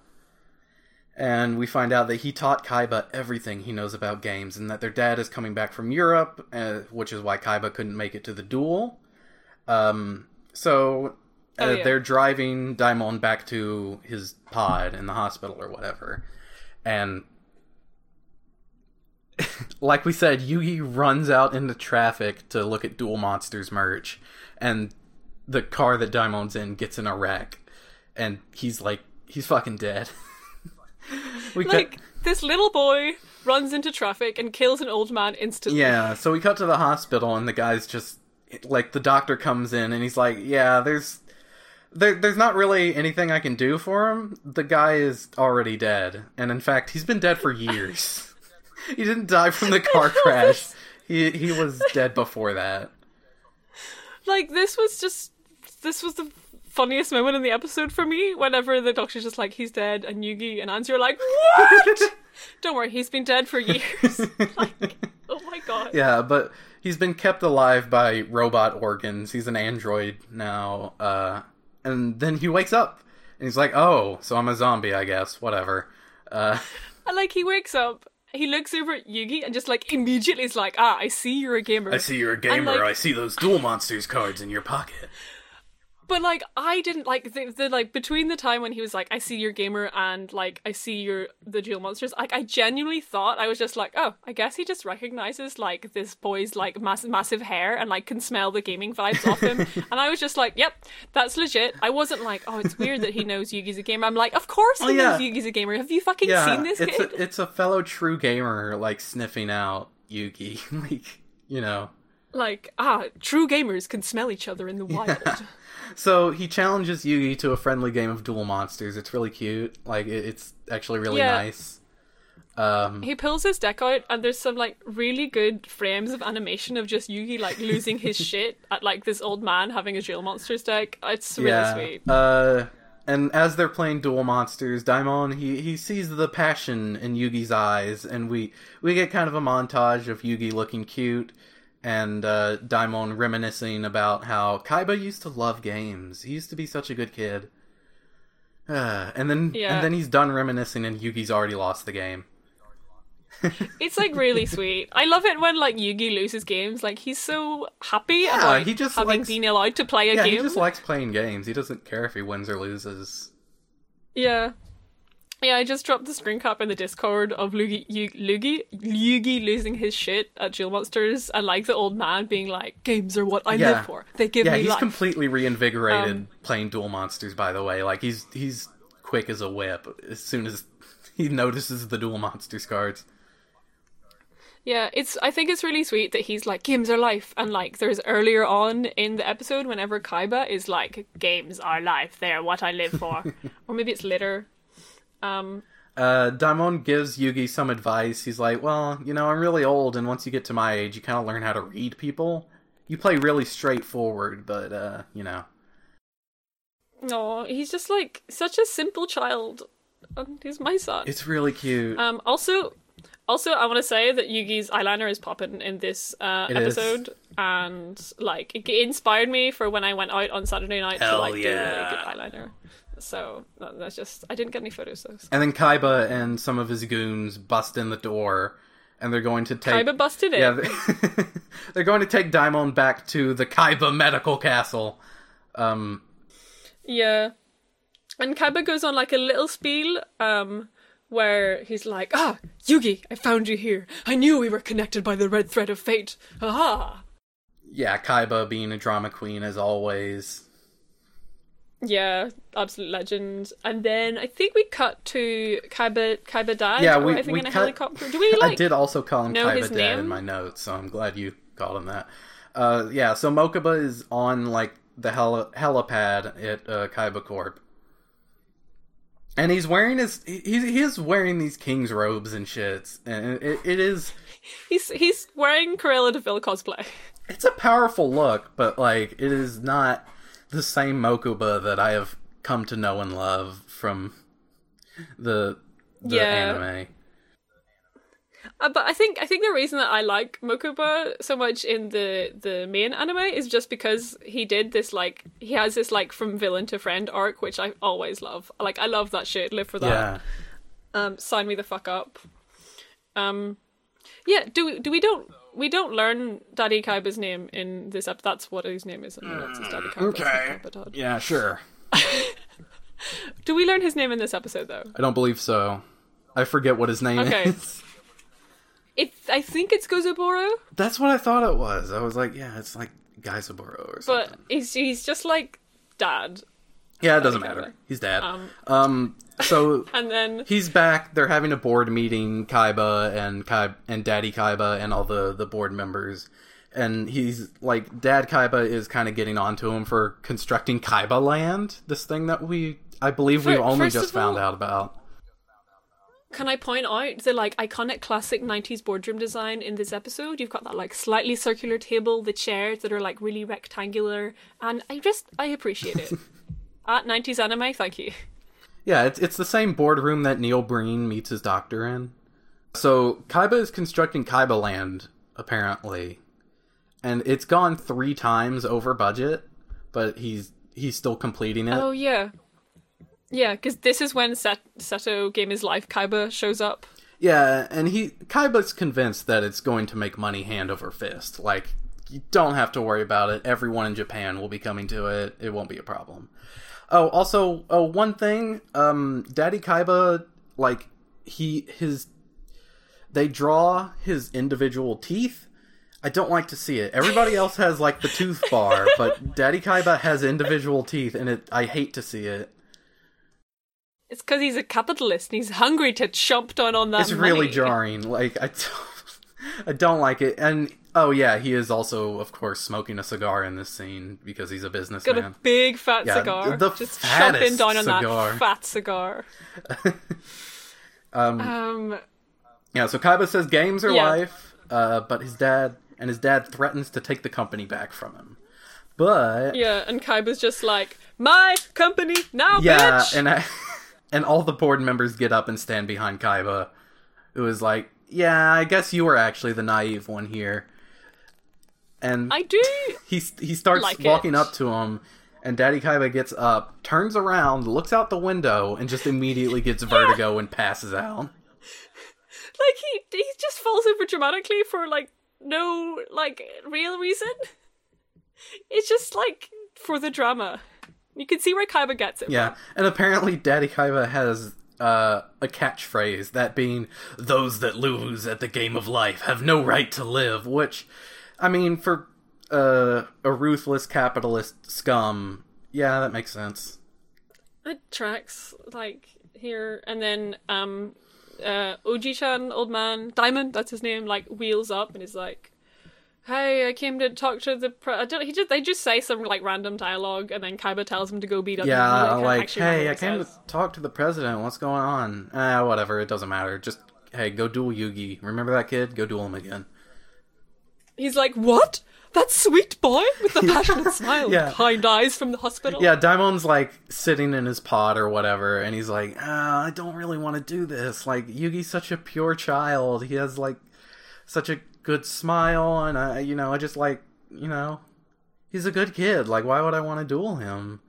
and we find out that he taught Kaiba everything he knows about games, and that their dad is coming back from Europe, uh, which is why Kaiba couldn't make it to the duel. Um, so Oh, uh, yeah. they're driving Daimon back to his pod in the hospital or whatever, and like we said, Yugi runs out into traffic to look at Duel Monsters merch, and the car that Daimon's in gets in a wreck, and he's like, he's fucking dead. we cut- like this little boy runs into traffic and kills an old man instantly. yeah, so we cut to the hospital, and the guy's just like, the doctor comes in, and he's like, yeah, there's. There, there's not really anything I can do for him. The guy is already dead, and in fact, he's been dead for years. he didn't die from the car crash. He he was dead before that. Like this was just this was the funniest moment in the episode for me. Whenever the doctor's just like he's dead, and Yugi and Anzu are like, "What? Don't worry, he's been dead for years." like, oh my god. Yeah, but he's been kept alive by robot organs. He's an android now. Uh, and then he wakes up and he's like, "Oh, so I'm a zombie, I guess. Whatever." Uh, And like he wakes up he looks over at Yugi and just like immediately is like, ah, I see you're a gamer. I see you're a gamer. like- I see those Duel Monsters cards in your pocket. But like, I didn't like the, the like between the time when he was like, I see you're gamer and like I see your the Duel Monsters. Like, I genuinely thought I was just like, oh, I guess he just recognizes like this boy's like mass- massive hair and like can smell the gaming vibes off him. and I was just like, yep, that's legit. I wasn't like, oh, it's weird that he knows Yugi's a gamer. I'm like, of course oh, he Oh, yeah. knows Yugi's a gamer. Have you fucking Yeah, seen this it's kid? a, it's a fellow true gamer like sniffing out Yugi, like you know. Like, ah, true gamers can smell each other in the wild. So he challenges Yugi to a friendly game of Duel Monsters. It's really cute. Like it, it's actually really Yeah. nice. Um, He pulls his deck out, and there's some like really good frames of animation of just Yugi like losing his shit at like this old man having a Duel Monsters deck. It's really yeah. sweet. Uh, and as they're playing Duel Monsters, Daimon he he sees the passion in Yugi's eyes, and we we get kind of a montage of Yugi looking cute. And uh, Daimon reminiscing about how Kaiba used to love games. He used to be such a good kid. Uh, and then Yeah. and then he's done reminiscing, and Yugi's already lost the game. It's like really sweet. I love it when like Yugi loses games. Like he's so happy Yeah, about he just having likes- been allowed to play a Yeah, game. he just likes playing games. He doesn't care if he wins or loses. Yeah. Yeah, I just dropped the screen cap in the Discord of Lugi, Yu- Lugi, losing his shit at Duel Monsters and like the old man being like, "Games are what I Yeah. live for. They give yeah, me he's life." completely reinvigorated Um, playing Duel Monsters. By the way, like he's he's quick as a whip as soon as he notices the Duel Monsters cards. Yeah, it's. I think it's really sweet that he's like games are life, and like there's earlier on in the episode whenever Kaiba is like games are life, they're what I live for, or maybe it's later. Um, Uh, Daimon gives Yugi some advice. He's like, "Well, you know, I'm really old, and once you get to my age, you kind of learn how to read people. You play really straightforward, but uh, you know, no, he's just like such a simple child. And he's my son. it's really cute." Um, also, also, I want to say that Yugi's eyeliner is popping in this uh, It is. episode, and like it inspired me for when I went out on Saturday night to Hell like do really good eyeliner. So that's just I didn't get any photos though. and then Kaiba and some of his goons bust in the door, and they're going to take Kaiba busted it. Yeah, they- they're going to take Daimon back to the Kaiba Medical Castle. Um, Yeah. And Kaiba goes on like a little spiel, um, where he's like, Ah, Yugi, I found you here. I knew we were connected by the red thread of fate. Aha! yeah, Kaiba being a drama queen as always. Yeah, absolute legend. And then I think we cut to Kaiba Kaiba dad Yeah, we- arriving we in a cut- helicopter. Do we like I did also call him Kaiba Dad name? in my notes, so I'm glad you called him that. Uh, yeah, so Mokuba is on like the heli- helipad at uh, Kaiba Corp, and he's wearing his he, he is wearing these king's robes and shits, and it, it is he's he's wearing Cruella de Vil cosplay. it's a powerful look, but like it is not the same Mokuba that I have come to know and love from the the Yeah. anime. Uh, but I think I think the reason that I like Mokuba so much in the the main anime is just because he did this like he has this like from villain to friend arc, which I always love. Like I love that shit. Live for that. Yeah. Um, sign me the fuck up. Um, yeah. Do we do we don't we don't learn Daddy Kaiba's name in this episode. That's what his name is. And that's hmm, his Daddy Kaiba. it's not Kaiba Yeah, sure. Do we learn his name in this episode though? I don't believe so. I forget what his name Okay. is. It I think it's Gozaburo, That's what I thought it was. I was like, yeah, it's like Geisaburo or something. but he's he's just like dad. Yeah, it doesn't matter. He's dead. Um, Um, so And then he's back. They're having a board meeting, Kaiba and Kai and Daddy Kaiba and all the the board members. And he's like, Dad Kaiba is kind of getting onto him for constructing Kaiba Land, this thing that we, I believe, we only just found all- out about. Can I point out the like iconic classic 90s boardroom design in this episode? You've got that like slightly circular table, the chairs that are like really rectangular, and I just I appreciate it. Ah, At 90s anime, thank you. Yeah, it's it's the same boardroom that Neil Breen meets his doctor in. So Kaiba is constructing Kaiba Land, apparently, and it's gone three times over budget, but he's he's still completing it. Oh yeah. Yeah, because this is when Set- Seto Game Is Life Kaiba shows up. Yeah, and he Kaiba's convinced that it's going to make money hand over fist. Like you don't have to worry about it. Everyone in Japan will be coming to it. It won't be a problem. Oh, also, oh, one thing, um, Daddy Kaiba, like he his, they draw his individual teeth. I don't like to see it. Everybody else has like the tooth bar, but Daddy Kaiba has individual teeth, and it. I hate to see it. It's because he's a capitalist and he's hungry to chomp down on that. It's really jarring. Like I, don't, I don't like it. And oh yeah, he is also, of course, smoking a cigar in this scene because he's a businessman. Got a big fat Yeah, cigar. the just chomping down on cigar. that fat cigar. um, Um, yeah. So Kaiba says games are Yeah. life, uh, but his dad and his dad threatens to take the company back from him. But yeah, and Kaiba's just like, my company now, Yeah, bitch. and I, and all the board members get up and stand behind Kaiba, who is like, "Yeah, I guess you were actually the naive one here." And I do. he he starts like walking it. up to him, and Daddy Kaiba gets up, turns around, looks out the window, and just immediately gets vertigo and passes out. Like he he just falls over dramatically for like no like real reason. It's just like for the drama. You can see where Kaiba gets it. Yeah, and apparently Daddy Kaiba has uh, a catchphrase, that being, those that lose at the game of life have no right to live, which, I mean, for uh, a ruthless capitalist scum, yeah, that makes sense. It tracks like here, and then um, uh, Oji-chan, old man, Daimon, that's his name, like wheels up and is like, "Hey, I came to talk to the." Pre-. I don't. He just they just say some like random dialogue, and then Kaiba tells him to go beat up. Yeah, enemy. Like, hey, I came to talk to the president, what's going on? Ah, whatever, it doesn't matter. Just, hey, go duel Yugi. Remember that kid? Go duel him again. He's like, "What? That sweet boy with the passionate smile, Yeah. and kind eyes from the hospital." Yeah, Daimon's like sitting in his pod or whatever, and he's like, ah, I don't really want to do this. Like, Yugi's such a pure child. He has like such a good smile, and I, you know, I just like, you know, he's a good kid. Like, why would I want to duel him?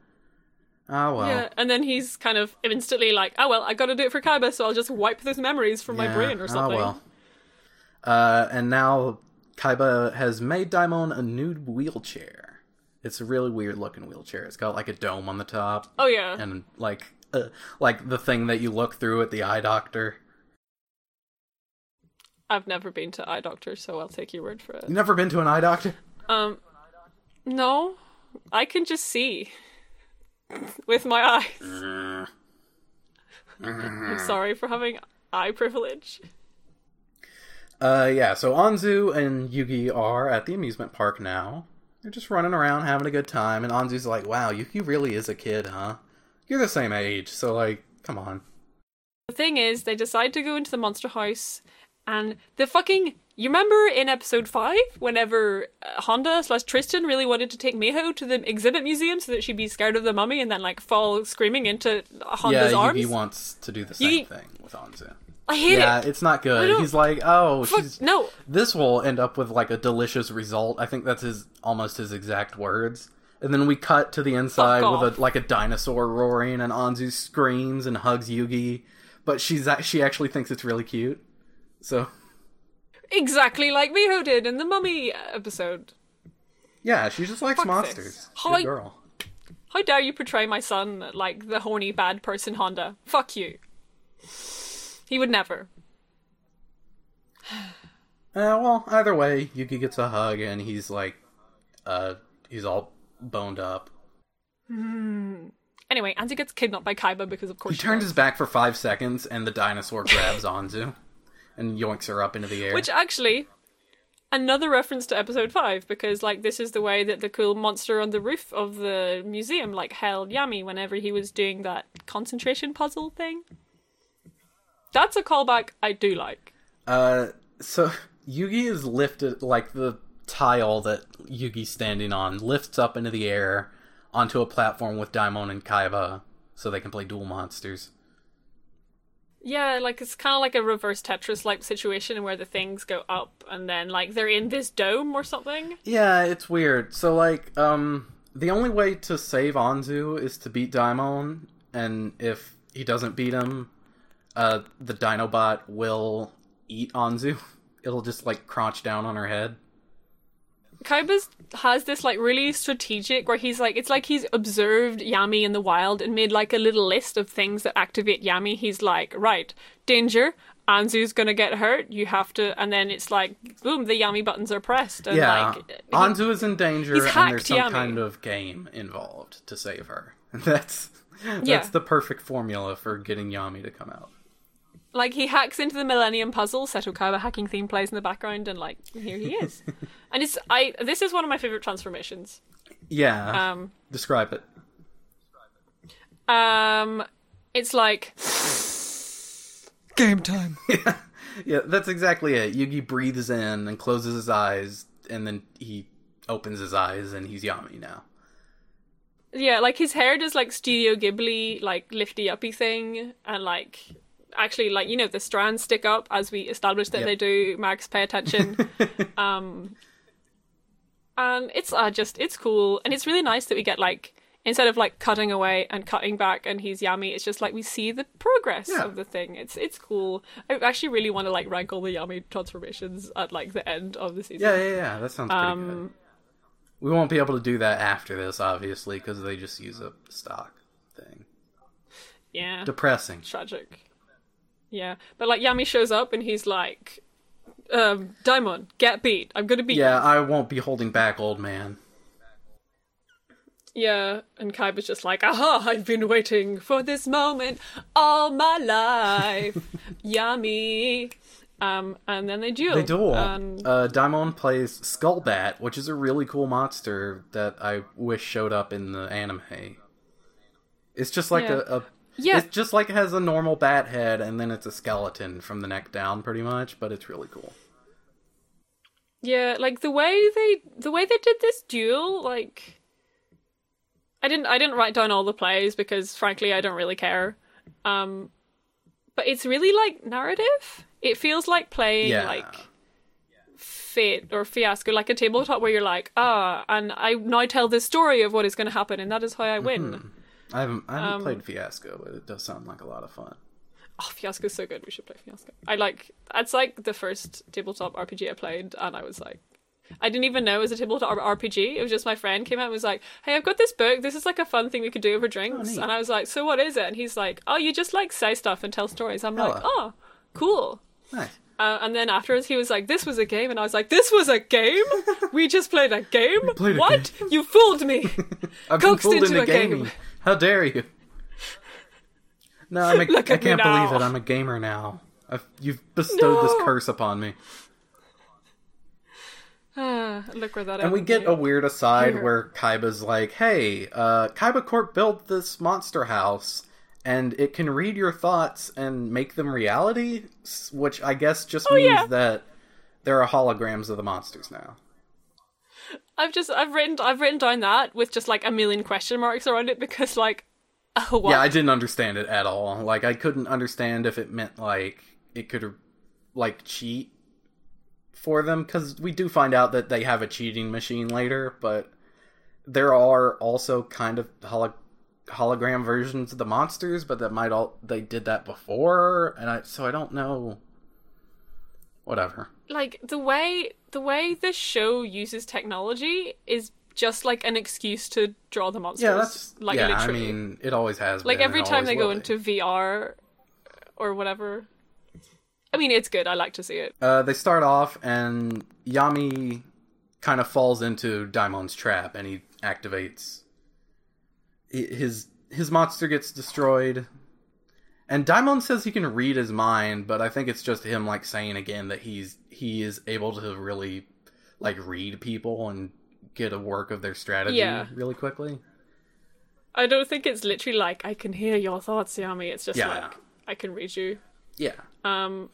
Ah, well. Yeah, and then he's kind of instantly like, "Oh well, I got to do it for Kaiba, so I'll just wipe those memories from my brain or ah, something." well. Uh, and now Kaiba has made Daimon a nude wheelchair. It's a really weird looking wheelchair. It's got like a dome on the top. Oh yeah, and like uh, like the thing that you look through at the eye doctor. I've never been to eye doctor, so I'll take your word for it. You never been to an eye doctor? Um, no, I can just see with my eyes. I'm sorry for having eye privilege. Uh, yeah. So Anzu and Yugi are at the amusement park now. They're just running around having a good time, and Anzu's like, "Wow, Yugi really is a kid, huh? You're the same age, so like, come on." The thing is, they decide to go into the monster house, and the fucking. You remember in episode five, whenever uh, Honda slash Tristan really wanted to take Miho to the exhibit museum so that she'd be scared of the mummy and then like fall screaming into Honda's yeah, arms. Yugi wants to do the same Yugi- thing with Anzu. I hate Yeah, it. it's not good. He's like, "Oh, Fuck, she's no, this will end up with like a delicious result. I think that's his almost his exact words. And then we cut to the inside Fuck with a like a dinosaur roaring, and Anzu screams and hugs Yugi, but she's she actually thinks it's really cute. So exactly like Miho did in the mummy episode. yeah, she just likes Fuck monsters. this. Good Hi- girl. How dare you portray my son like the horny bad person Honda? Fuck you. He would never. Uh, well, either way, Yugi gets a hug, and he's like, uh, he's all boned up. Anyway, Anzu gets kidnapped by Kaiba because of course He she turns does. his back for five seconds, and the dinosaur grabs Anzu and yoinks her up into the air. Which actually, another reference to episode five because like this is the way that the cool monster on the roof of the museum like held Yami whenever he was doing that concentration puzzle thing. That's a callback I do like. Uh, so Yugi is lifted like the tile that Yugi's standing on lifts up into the air onto a platform with Daimon and Kaiba, so they can play Duel Monsters. Yeah, like it's kind of like a reverse Tetris like situation where the things go up and then like they're in this dome or something. Yeah, it's weird. So like, um, the only way to save Anzu is to beat Daimon, and if he doesn't beat him, uh, the Dinobot will eat Anzu. It'll just like crouch down on her head. Kaiba's has this like really strategic where he's like it's like he's observed Yami in the wild and made like a little list of things that activate Yami. He's like, right, danger, Anzu's gonna get hurt. You have to, and then it's like, boom, the Yami buttons are pressed. And yeah, like, he- Anzu is in danger, and there's some Yami. kind of game involved to save her. That's that's Yeah. the perfect formula for getting Yami to come out. Like he hacks into the Millennium Puzzle. Seto Kaiba hacking theme plays in the background, and like here he is. and it's I. This is one of my favorite transformations. Yeah, Um, describe it. um, it's like game time. Yeah, that's exactly it. Yugi breathes in and closes his eyes, and then he opens his eyes, and he's Yami now. Yeah, like his hair does like Studio Ghibli like lifty uppy thing, and like actually like you know the strands stick up as we established that Yep. they do. Max, pay attention. um, and it's uh, just it's cool, and it's really nice that we get like instead of like cutting away and cutting back, and he's Yami It's just like we see the progress Yeah. of the thing. It's it's cool. I actually really want to like rank all the Yami transformations at like the end of the season. Yeah, yeah, yeah. That sounds pretty good. Um, We won't be able to do that after this, obviously, because they just use a stock thing. yeah. Depressing. tragic. Yeah, but like Yami shows up and he's like, um, "Daimon, get beat. I'm gonna beat." Yeah, I won't be holding back, old man. yeah. And Kaiba's just like, "Aha! I've been waiting for this moment all my life, Yami." Um, and then they duel. They duel. And Uh, Daimon plays Skullbat, which is a really cool monster that I wish showed up in the anime. It's just like Yeah. a, a yeah, It's just like it has a normal bat head and then it's a skeleton from the neck down, pretty much. But it's really cool. yeah, like the way they the way they did this duel, like I didn't I didn't write down all the plays because frankly I don't really care. Um but it's really like narrative. It feels like playing Yeah. like Fate or Fiasco, like a tabletop where you're like, ah, and I now tell this story of what is going to happen, and that is how I win. I haven't I haven't Um, played Fiasco, but it does sound like a lot of fun. Oh, Fiasco's so good. We should play Fiasco. I like. It's like the first tabletop RPG I played, and I was like, I didn't even know it was a tabletop RPG. It was just my friend came out and was like, "Hey, I've got this book. This is like a fun thing we could do over drinks." neat. and I was like, "So what is it?" And he's like, "Oh, you just like say stuff and tell stories." I'm like, "Oh, cool." Nice. Uh, and then afterwards, he was like, "This was a game," and I was like, "This was a game? We just played a game? played a what? You fooled me!" I've Coaxed fooled into into a game. How dare you? No, I'm a, I can't believe it. I'm a gamer now. I've, you've bestowed this curse upon me. Look where that. And we get you. a weird aside Here. where Kaiba's like, "Hey, uh, Kaiba Corp built this monster house, and it can read your thoughts and make them reality." Which I guess just means Oh, yeah. that there are holograms of the monsters now. I've just I've written I've written down that with just like a million question marks around it because like oh what Yeah, I didn't understand it at all. Like, I couldn't understand if it meant like it could like cheat for them because we do find out that they have a cheating machine later, but there are also kind of holo- hologram versions of the monsters, but that might all they did that before, and I so I don't know. Whatever. like the way the way this show uses technology is just like an excuse to draw the monsters. Yeah, that's like yeah. literally. I mean, it always has. like been, every time they go be. into VR or whatever. I mean, it's good. I like to see it. Uh, they start off, and Yami kind of falls into Daimon's trap, and he activates. His his monster gets destroyed, and Daimon says he can read his mind, but I think it's just him like saying again that he's he is able to really like read people and get a work of their strategy Yeah. really quickly. I don't think it's literally like I can hear your thoughts, Yami. It's just Yeah. like I can read you. Yeah, Um,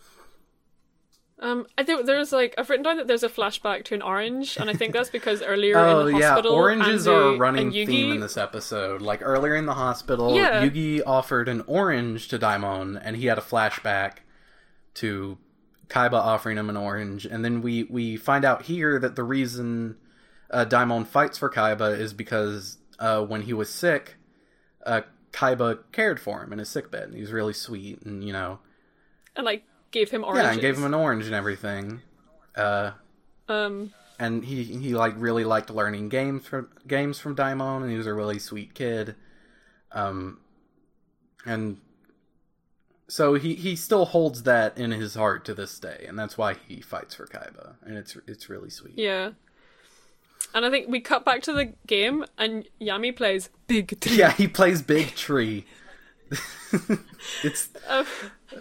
um, I think there's like I've written down that there's a flashback to an orange, and I think that's because earlier Oh in the yeah, hospital, oranges Anzu are a running Yugi, theme in this episode. Like earlier in the hospital, Yeah. Yugi offered an orange to Daimon, and he had a flashback to Kaiba offering him an orange. And then we we find out here that the reason uh, Daimon fights for Kaiba is because uh, when he was sick, uh, Kaiba cared for him in his sickbed. And he was really sweet, and you know and like gave him oranges. Yeah, and gave him an orange and everything. Uh, um and he he like really liked learning games from games from Daimon, and he was a really sweet kid. Um, and so he he still holds that in his heart to this day, and that's why he fights for Kaiba, and it's it's really sweet. yeah. And I think we cut back to the game, and Yami plays Big Tree. Yeah, he plays Big Tree. it's Uh,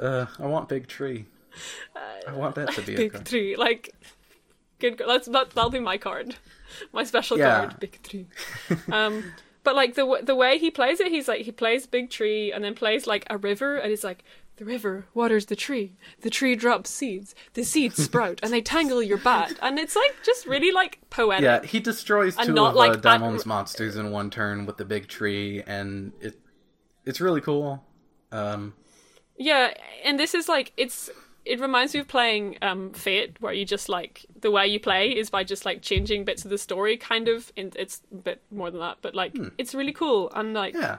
uh, I want Big Tree. I want that to be a Big card. Tree, like good. That's that. That'll be my card, my special Yeah. card, Big Tree. um, but like the the way he plays it, he's like he plays Big Tree and then plays like a river, and he's like. The river waters the tree. The tree drops seeds. The seeds sprout, and they tangle your bat. And it's like just really like poetic. Yeah, he destroys two not of like uh, monsters in one turn with the big tree, and it it's really cool. Um, Yeah, and this is like it's it reminds me of playing um Fate where you just like the way you play is by just like changing bits of the story kind of and it's a bit more than that, but like it's really cool and like Hmm. yeah,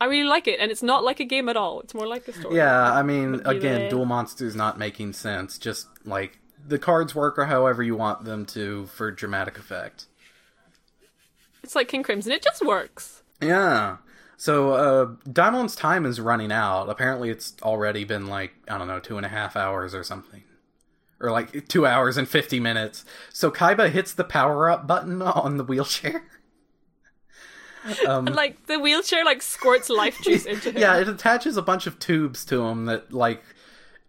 I really like it and it's not like a game at all. It's more like a story. yeah. I mean, again, Duel Monsters not making sense. Just like the cards work or however you want them to for dramatic effect. It's like King Crimson. It just works. Yeah. So uh Daimon's time is running out. Apparently it's already been like, I don't know, two and a half hours or something. Or like two hours and fifty minutes. So Kaiba hits the power up button on the wheelchair. Um, And like the wheelchair like squirts life juice into him. yeah, it attaches a bunch of tubes to him that like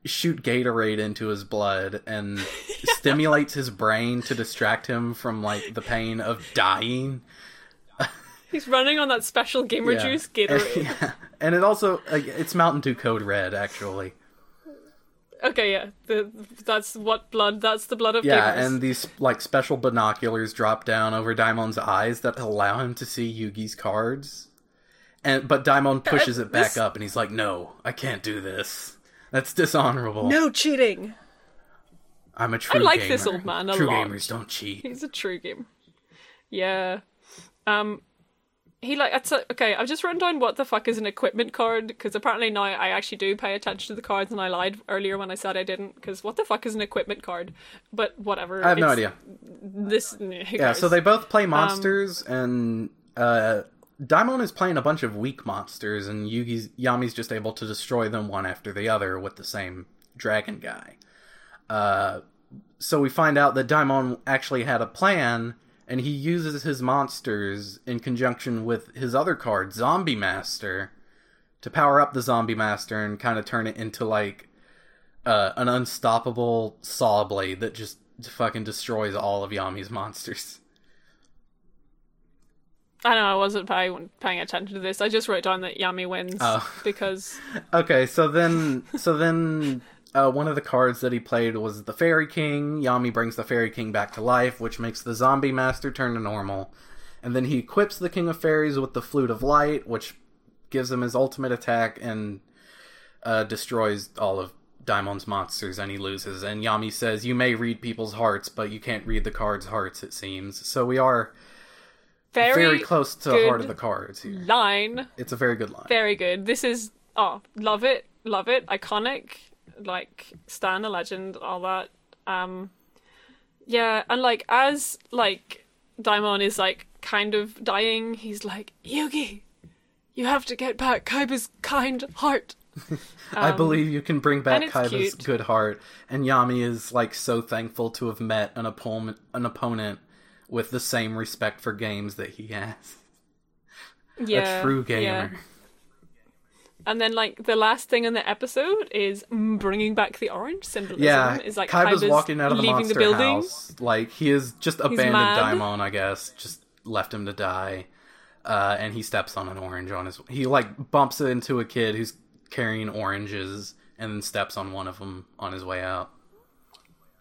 shoot Gatorade into his blood and stimulates his brain to distract him from like the pain of dying. He's running on that special gamer Yeah. juice Gatorade. yeah. And it also like, it's Mountain Dew Code Red actually. Okay, yeah. The that's what blood that's the blood of Yeah, gamers. and these like special binoculars drop down over Daimon's eyes that allow him to see Yugi's cards. And but Daimon pushes it back this- up and he's like, "No, I can't do this. That's dishonorable. No cheating. I'm a true gamer. I like gamer. this old man a true lot. gamers don't cheat." He's a true game. Yeah. Um he like that's a, okay, I've just written down what the fuck is an equipment card because apparently now I actually do pay attention to the cards and I lied earlier when I said I didn't because what the fuck is an equipment card? But whatever. I have no idea. This Yeah, so they both play monsters, and uh, Daimon is playing a bunch of weak monsters, and Yugi's Yami's just able to destroy them one after the other with the same dragon guy. Uh, so we find out that Daimon actually had a plan, and he uses his monsters in conjunction with his other card, Zombie Master, to power up the Zombie Master and kind of turn it into like uh, an unstoppable saw blade that just fucking destroys all of Yami's monsters. I know I wasn't paying paying attention to this. I just wrote down that Yami wins Oh. because Okay, so then, so then, uh, one of the cards that he played was the Fairy King. Yami brings the Fairy King back to life, which makes the Zombie Master turn to normal. And then he equips the King of Fairies with the Flute of Light, which gives him his ultimate attack and uh, destroys all of Daimon's monsters, and he loses. And Yami says, "You may read people's hearts, but you can't read the cards' hearts." It seems so. We are very, very, close to the heart of the cards here. line. It's a very good line. Very good. This is oh, love it, love it, iconic, like Stan a legend, all that. Um yeah, and like as like Daimon is like kind of dying, he's like, Yugi, you have to get back Kaiba's kind heart. I believe you can bring back Um, Kaiba's cute. good heart, and Yami is like so thankful to have met an opponent, an opponent with the same respect for games that he has. Yeah. a true yeah. And then like the last thing in the episode is bringing back the orange symbolism. Yeah, is like Kaiba's, Kaiba's walking out of the leaving monster the building. house. Like he has just abandoned mad. Daimon, I guess, just left him to die. Uh, and he steps on an orange on his. He like bumps into a kid who's carrying oranges, and then steps on one of them on his way out.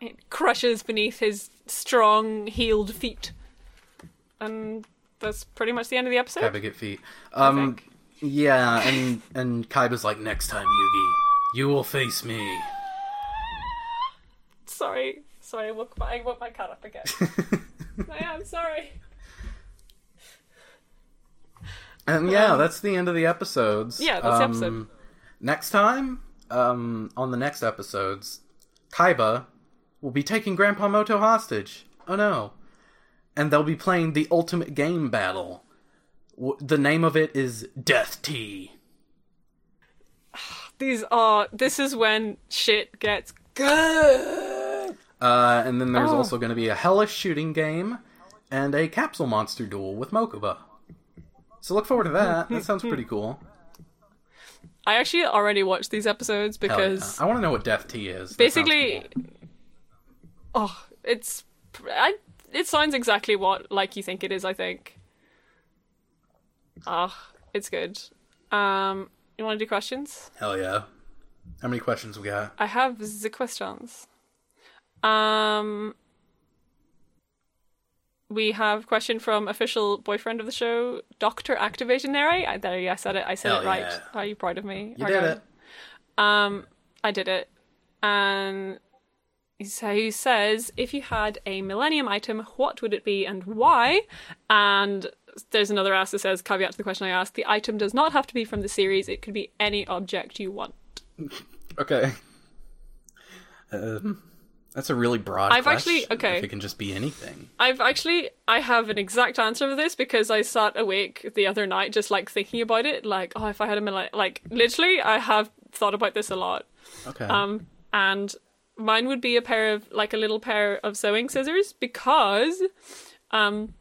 It crushes beneath his strong, healed feet. And that's pretty much the end of the episode. Get feet. Um. Yeah, and and Kaiba's like, next time, Yugi, you will face me. Sorry. Sorry, I woke my, I woke my cat up again. I am sorry. And yeah, that's the end of the episodes. Um, yeah, that's the episode. Next time, um, on the next episodes, Kaiba will be taking Grandpa Moto hostage. Oh no. And they'll be playing the ultimate game battle. W- the name of it is Death-T. These are. This is when shit gets good. Uh, and then there's Oh. also going to be a hellish shooting game and a capsule monster duel with Mokuba. So look forward to that. That sounds pretty cool. I actually already watched these episodes Hell yeah. because I want to know what Death-T is. Basically, cool. oh, it's. I, it sounds exactly what like you think it is. I think. Ah, it's good. Um, you want to do questions? Hell yeah. How many questions we got? I have the questions. Um, we have question from official boyfriend of the show, Doctor Activationary. I, there, you, I said it. I said Hell it right. yeah. Are you proud of me? You did it. Um, I did it. And so he says, if you had a Millennium item, what would it be and why? And there's another ask that says, caveat to the question I asked, the item does not have to be from the series. It could be any object you want. Okay. Um, that's a really broad I've actually- okay. If it can just be anything. I've actually I have an exact answer for this because I sat awake the other night just like thinking about it like oh if I had a millennium like literally I have thought about this a lot Okay. um and mine would be a pair of like a little pair of sewing scissors because um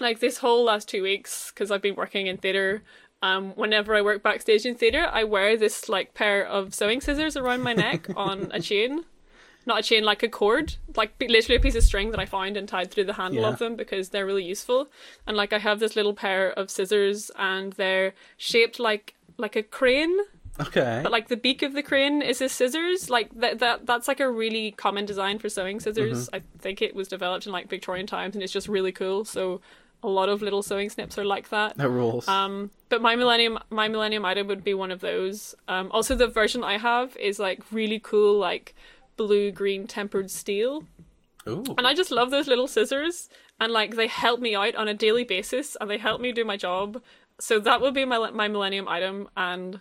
like this whole last two weeks because I've been working in theater um whenever I work backstage in theater I wear this like pair of sewing scissors around my neck on a chain not a chain, like a cord, like literally a piece of string that I found and tied through the handle Yeah. of them because they're really useful. And like I have this little pair of scissors, and they're shaped like like a crane, okay. but like the beak of the crane is a scissors. Like that that that's like a really common design for sewing scissors. I think it was developed in like Victorian times, and it's just really cool. So a lot of little sewing snips are like that. that rules. Um, but my millennium, my millennium item would be one of those. Um, also the version I have is like really cool, like blue green tempered steel, Ooh. and I just love those little scissors. And like they help me out on a daily basis, and they help me do my job. So that would be my my millennium item, and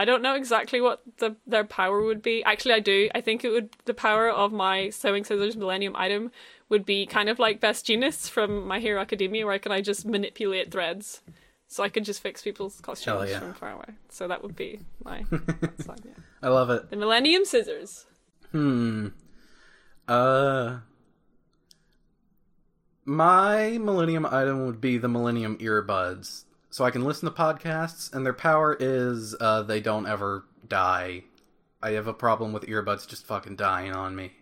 I don't know exactly what the their power would be. Actually, I do. I think it would the power of my sewing scissors millennium item would be kind of like Best Jeanist from My Hero Academia, where I can I just manipulate threads, so I could just fix people's costumes yeah. from far away. So that would be my like, yeah. I love it. the Millennium Scissors. Hmm. Uh. My Millennium item would be the Millennium earbuds. So I can listen to podcasts, and their power is uh, they don't ever die. I have a problem with earbuds just fucking dying on me.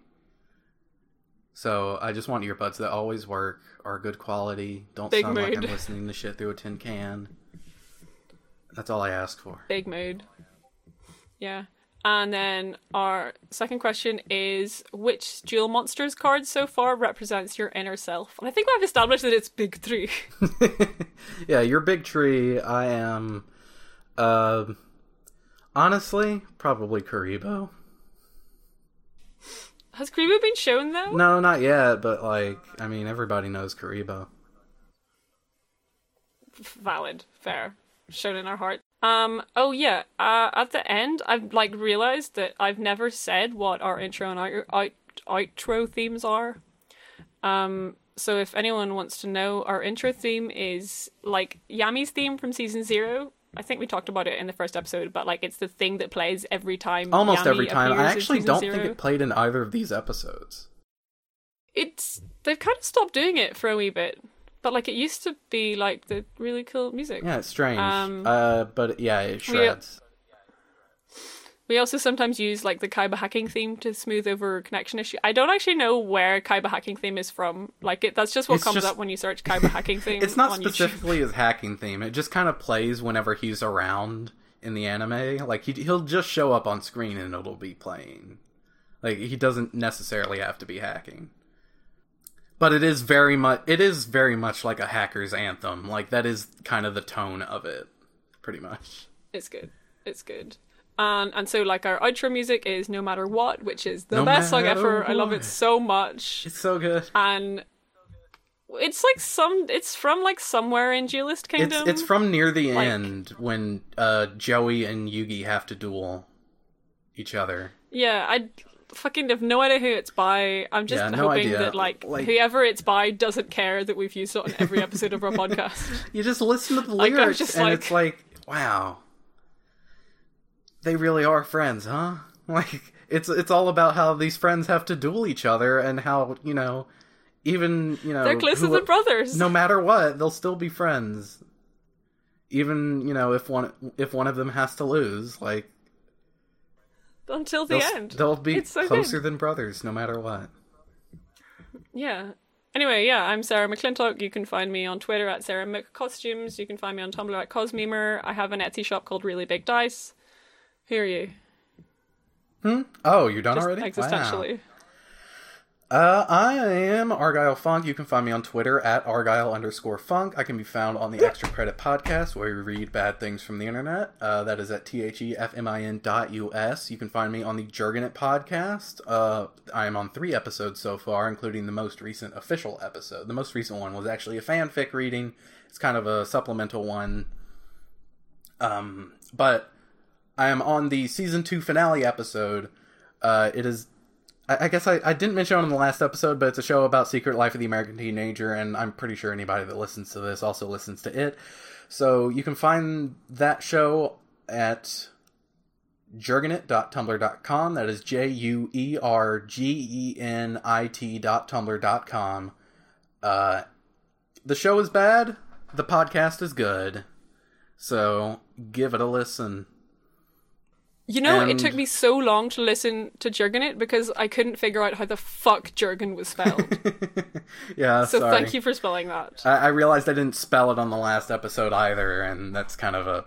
So I just want earbuds that always work, are good quality, don't Big sound like I'm listening to shit through a tin can. That's all I ask for. Big mood. Yeah. And then our second question is which Duel Monsters card so far represents your inner self? And I think we've established that it's big Tree. yeah, your big tree. I am. Uh, honestly, probably Kuriboh. Has Kuriboh been shown though? No, not yet. But like, I mean, everybody knows Kuriboh. Valid. Fair. Shown in our heart. Um, oh yeah, uh, at the end, I've like realized that I've never said what our intro and out- out- outro themes are. Um, so if anyone wants to know, our intro theme is like Yami's theme from season zero. I think we talked about it in the first episode, but like it's the thing that plays every time. Almost Yami every time. I actually don't zero. think it played in either of these episodes. It's they've kind of stopped doing it for a wee bit, but like it used to be like the really cool music. Yeah, it's strange. Um, uh, but yeah, it shreds. We also sometimes use like the Kaiba hacking theme to smooth over connection issue. I don't actually know where Kaiba hacking theme is from. Like it, that's just what It's comes just- up when you search Kaiba hacking theme. It's not on YouTube. specifically his hacking theme. It just kind of plays whenever he's around in the anime. Like he he'll just show up on screen and it'll be playing. Like he doesn't necessarily have to be hacking. But it is very much it is very much like a hacker's anthem. Like that is kind of the tone of it, pretty much. It's good. It's good. And and so like our outro music is No Matter What, which is the No best song ever. I love it so much. It's so good. And it's like some it's from like somewhere in Duelist It's Kingdom. it's from near the Like- end when uh Joey and Yugi have to duel each other. Yeah, I fucking have no idea who it's by. I'm just Yeah, no hoping idea. that like, Like- whoever it's by doesn't care that we've used it on every episode of our podcast. You just listen to the Like, lyrics just and like- it's like, wow. They really are friends, huh? Like it's it's all about how these friends have to duel each other and how, you know, even, you know, They're closer who- than brothers. no matter what, they'll still be friends. Even, you know, if one if one of them has to lose, like until the they'll, end. they'll be It's so good. closer than brothers no matter what. Yeah. Anyway, yeah, I'm Sarah McClintock. You can find me on Twitter at Sarah McCostumes. You can find me on Tumblr at Cosmemer. I have an Etsy shop called Really Big Dice. Who are you? Hmm? Oh, you're done Just already? Wow. Uh, I am Argyle Funk. You can find me on Twitter at Argyle underscore Funk. I can be found on the Extra Credit Podcast, where we read bad things from the internet. Uh, that is at t h e f m i n dot u s. You can find me on the Juergenit Podcast. Uh, I am on three episodes so far, including the most recent official episode. The most recent one was actually a fanfic reading. It's kind of a supplemental one. Um, but I am on the season two finale episode. Uh, it is I, guess I, I didn't mention it in the last episode, but it's a show about Secret Life of the American Teenager, and I'm pretty sure anybody that listens to this also listens to it. So you can find that show at juergenit.tumblr.com. That is J U E R G E N I T dot tumblr dot com. Uh, the show is bad. The podcast is good. So give it a listen. You know, it took me so long to listen to Juergenit because I couldn't figure out how the fuck Jurgen was spelled. yeah, so sorry. thank you for spelling that. I, I realized I didn't spell it on the last episode either, and that's kind of a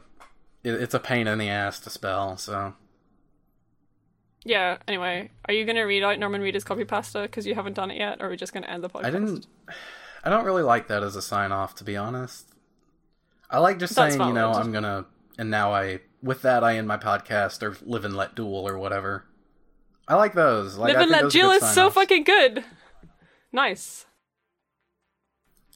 it, it's a pain in the ass to spell. So yeah, anyway, are you going to read out Norman Reedus copy pasta because you haven't done it yet, or are we just going to end the podcast? I didn't. I don't really like that as a sign off, to be honest. I like just That's saying, you know. I'm gonna, and now I, with that, I end my podcast or live and let duel or whatever. I like those. Like, Live I and think Let those are Jill good is so fucking good. Nice.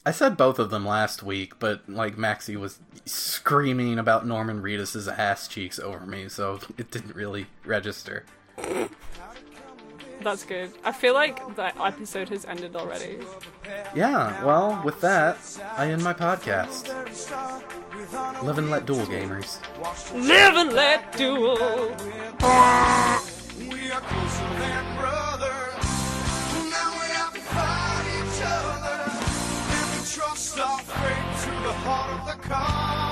I said both of them last week, but like Maxie was screaming about Norman Reedus's ass cheeks over me, so it didn't really register. That's good. I feel like that episode has ended already. Yeah, well, with that, I end my podcast. Live and let duel gamers. Live and let duel. We are closer than brothers. Now we have to fight each other. And we trust our fate to the heart of the car.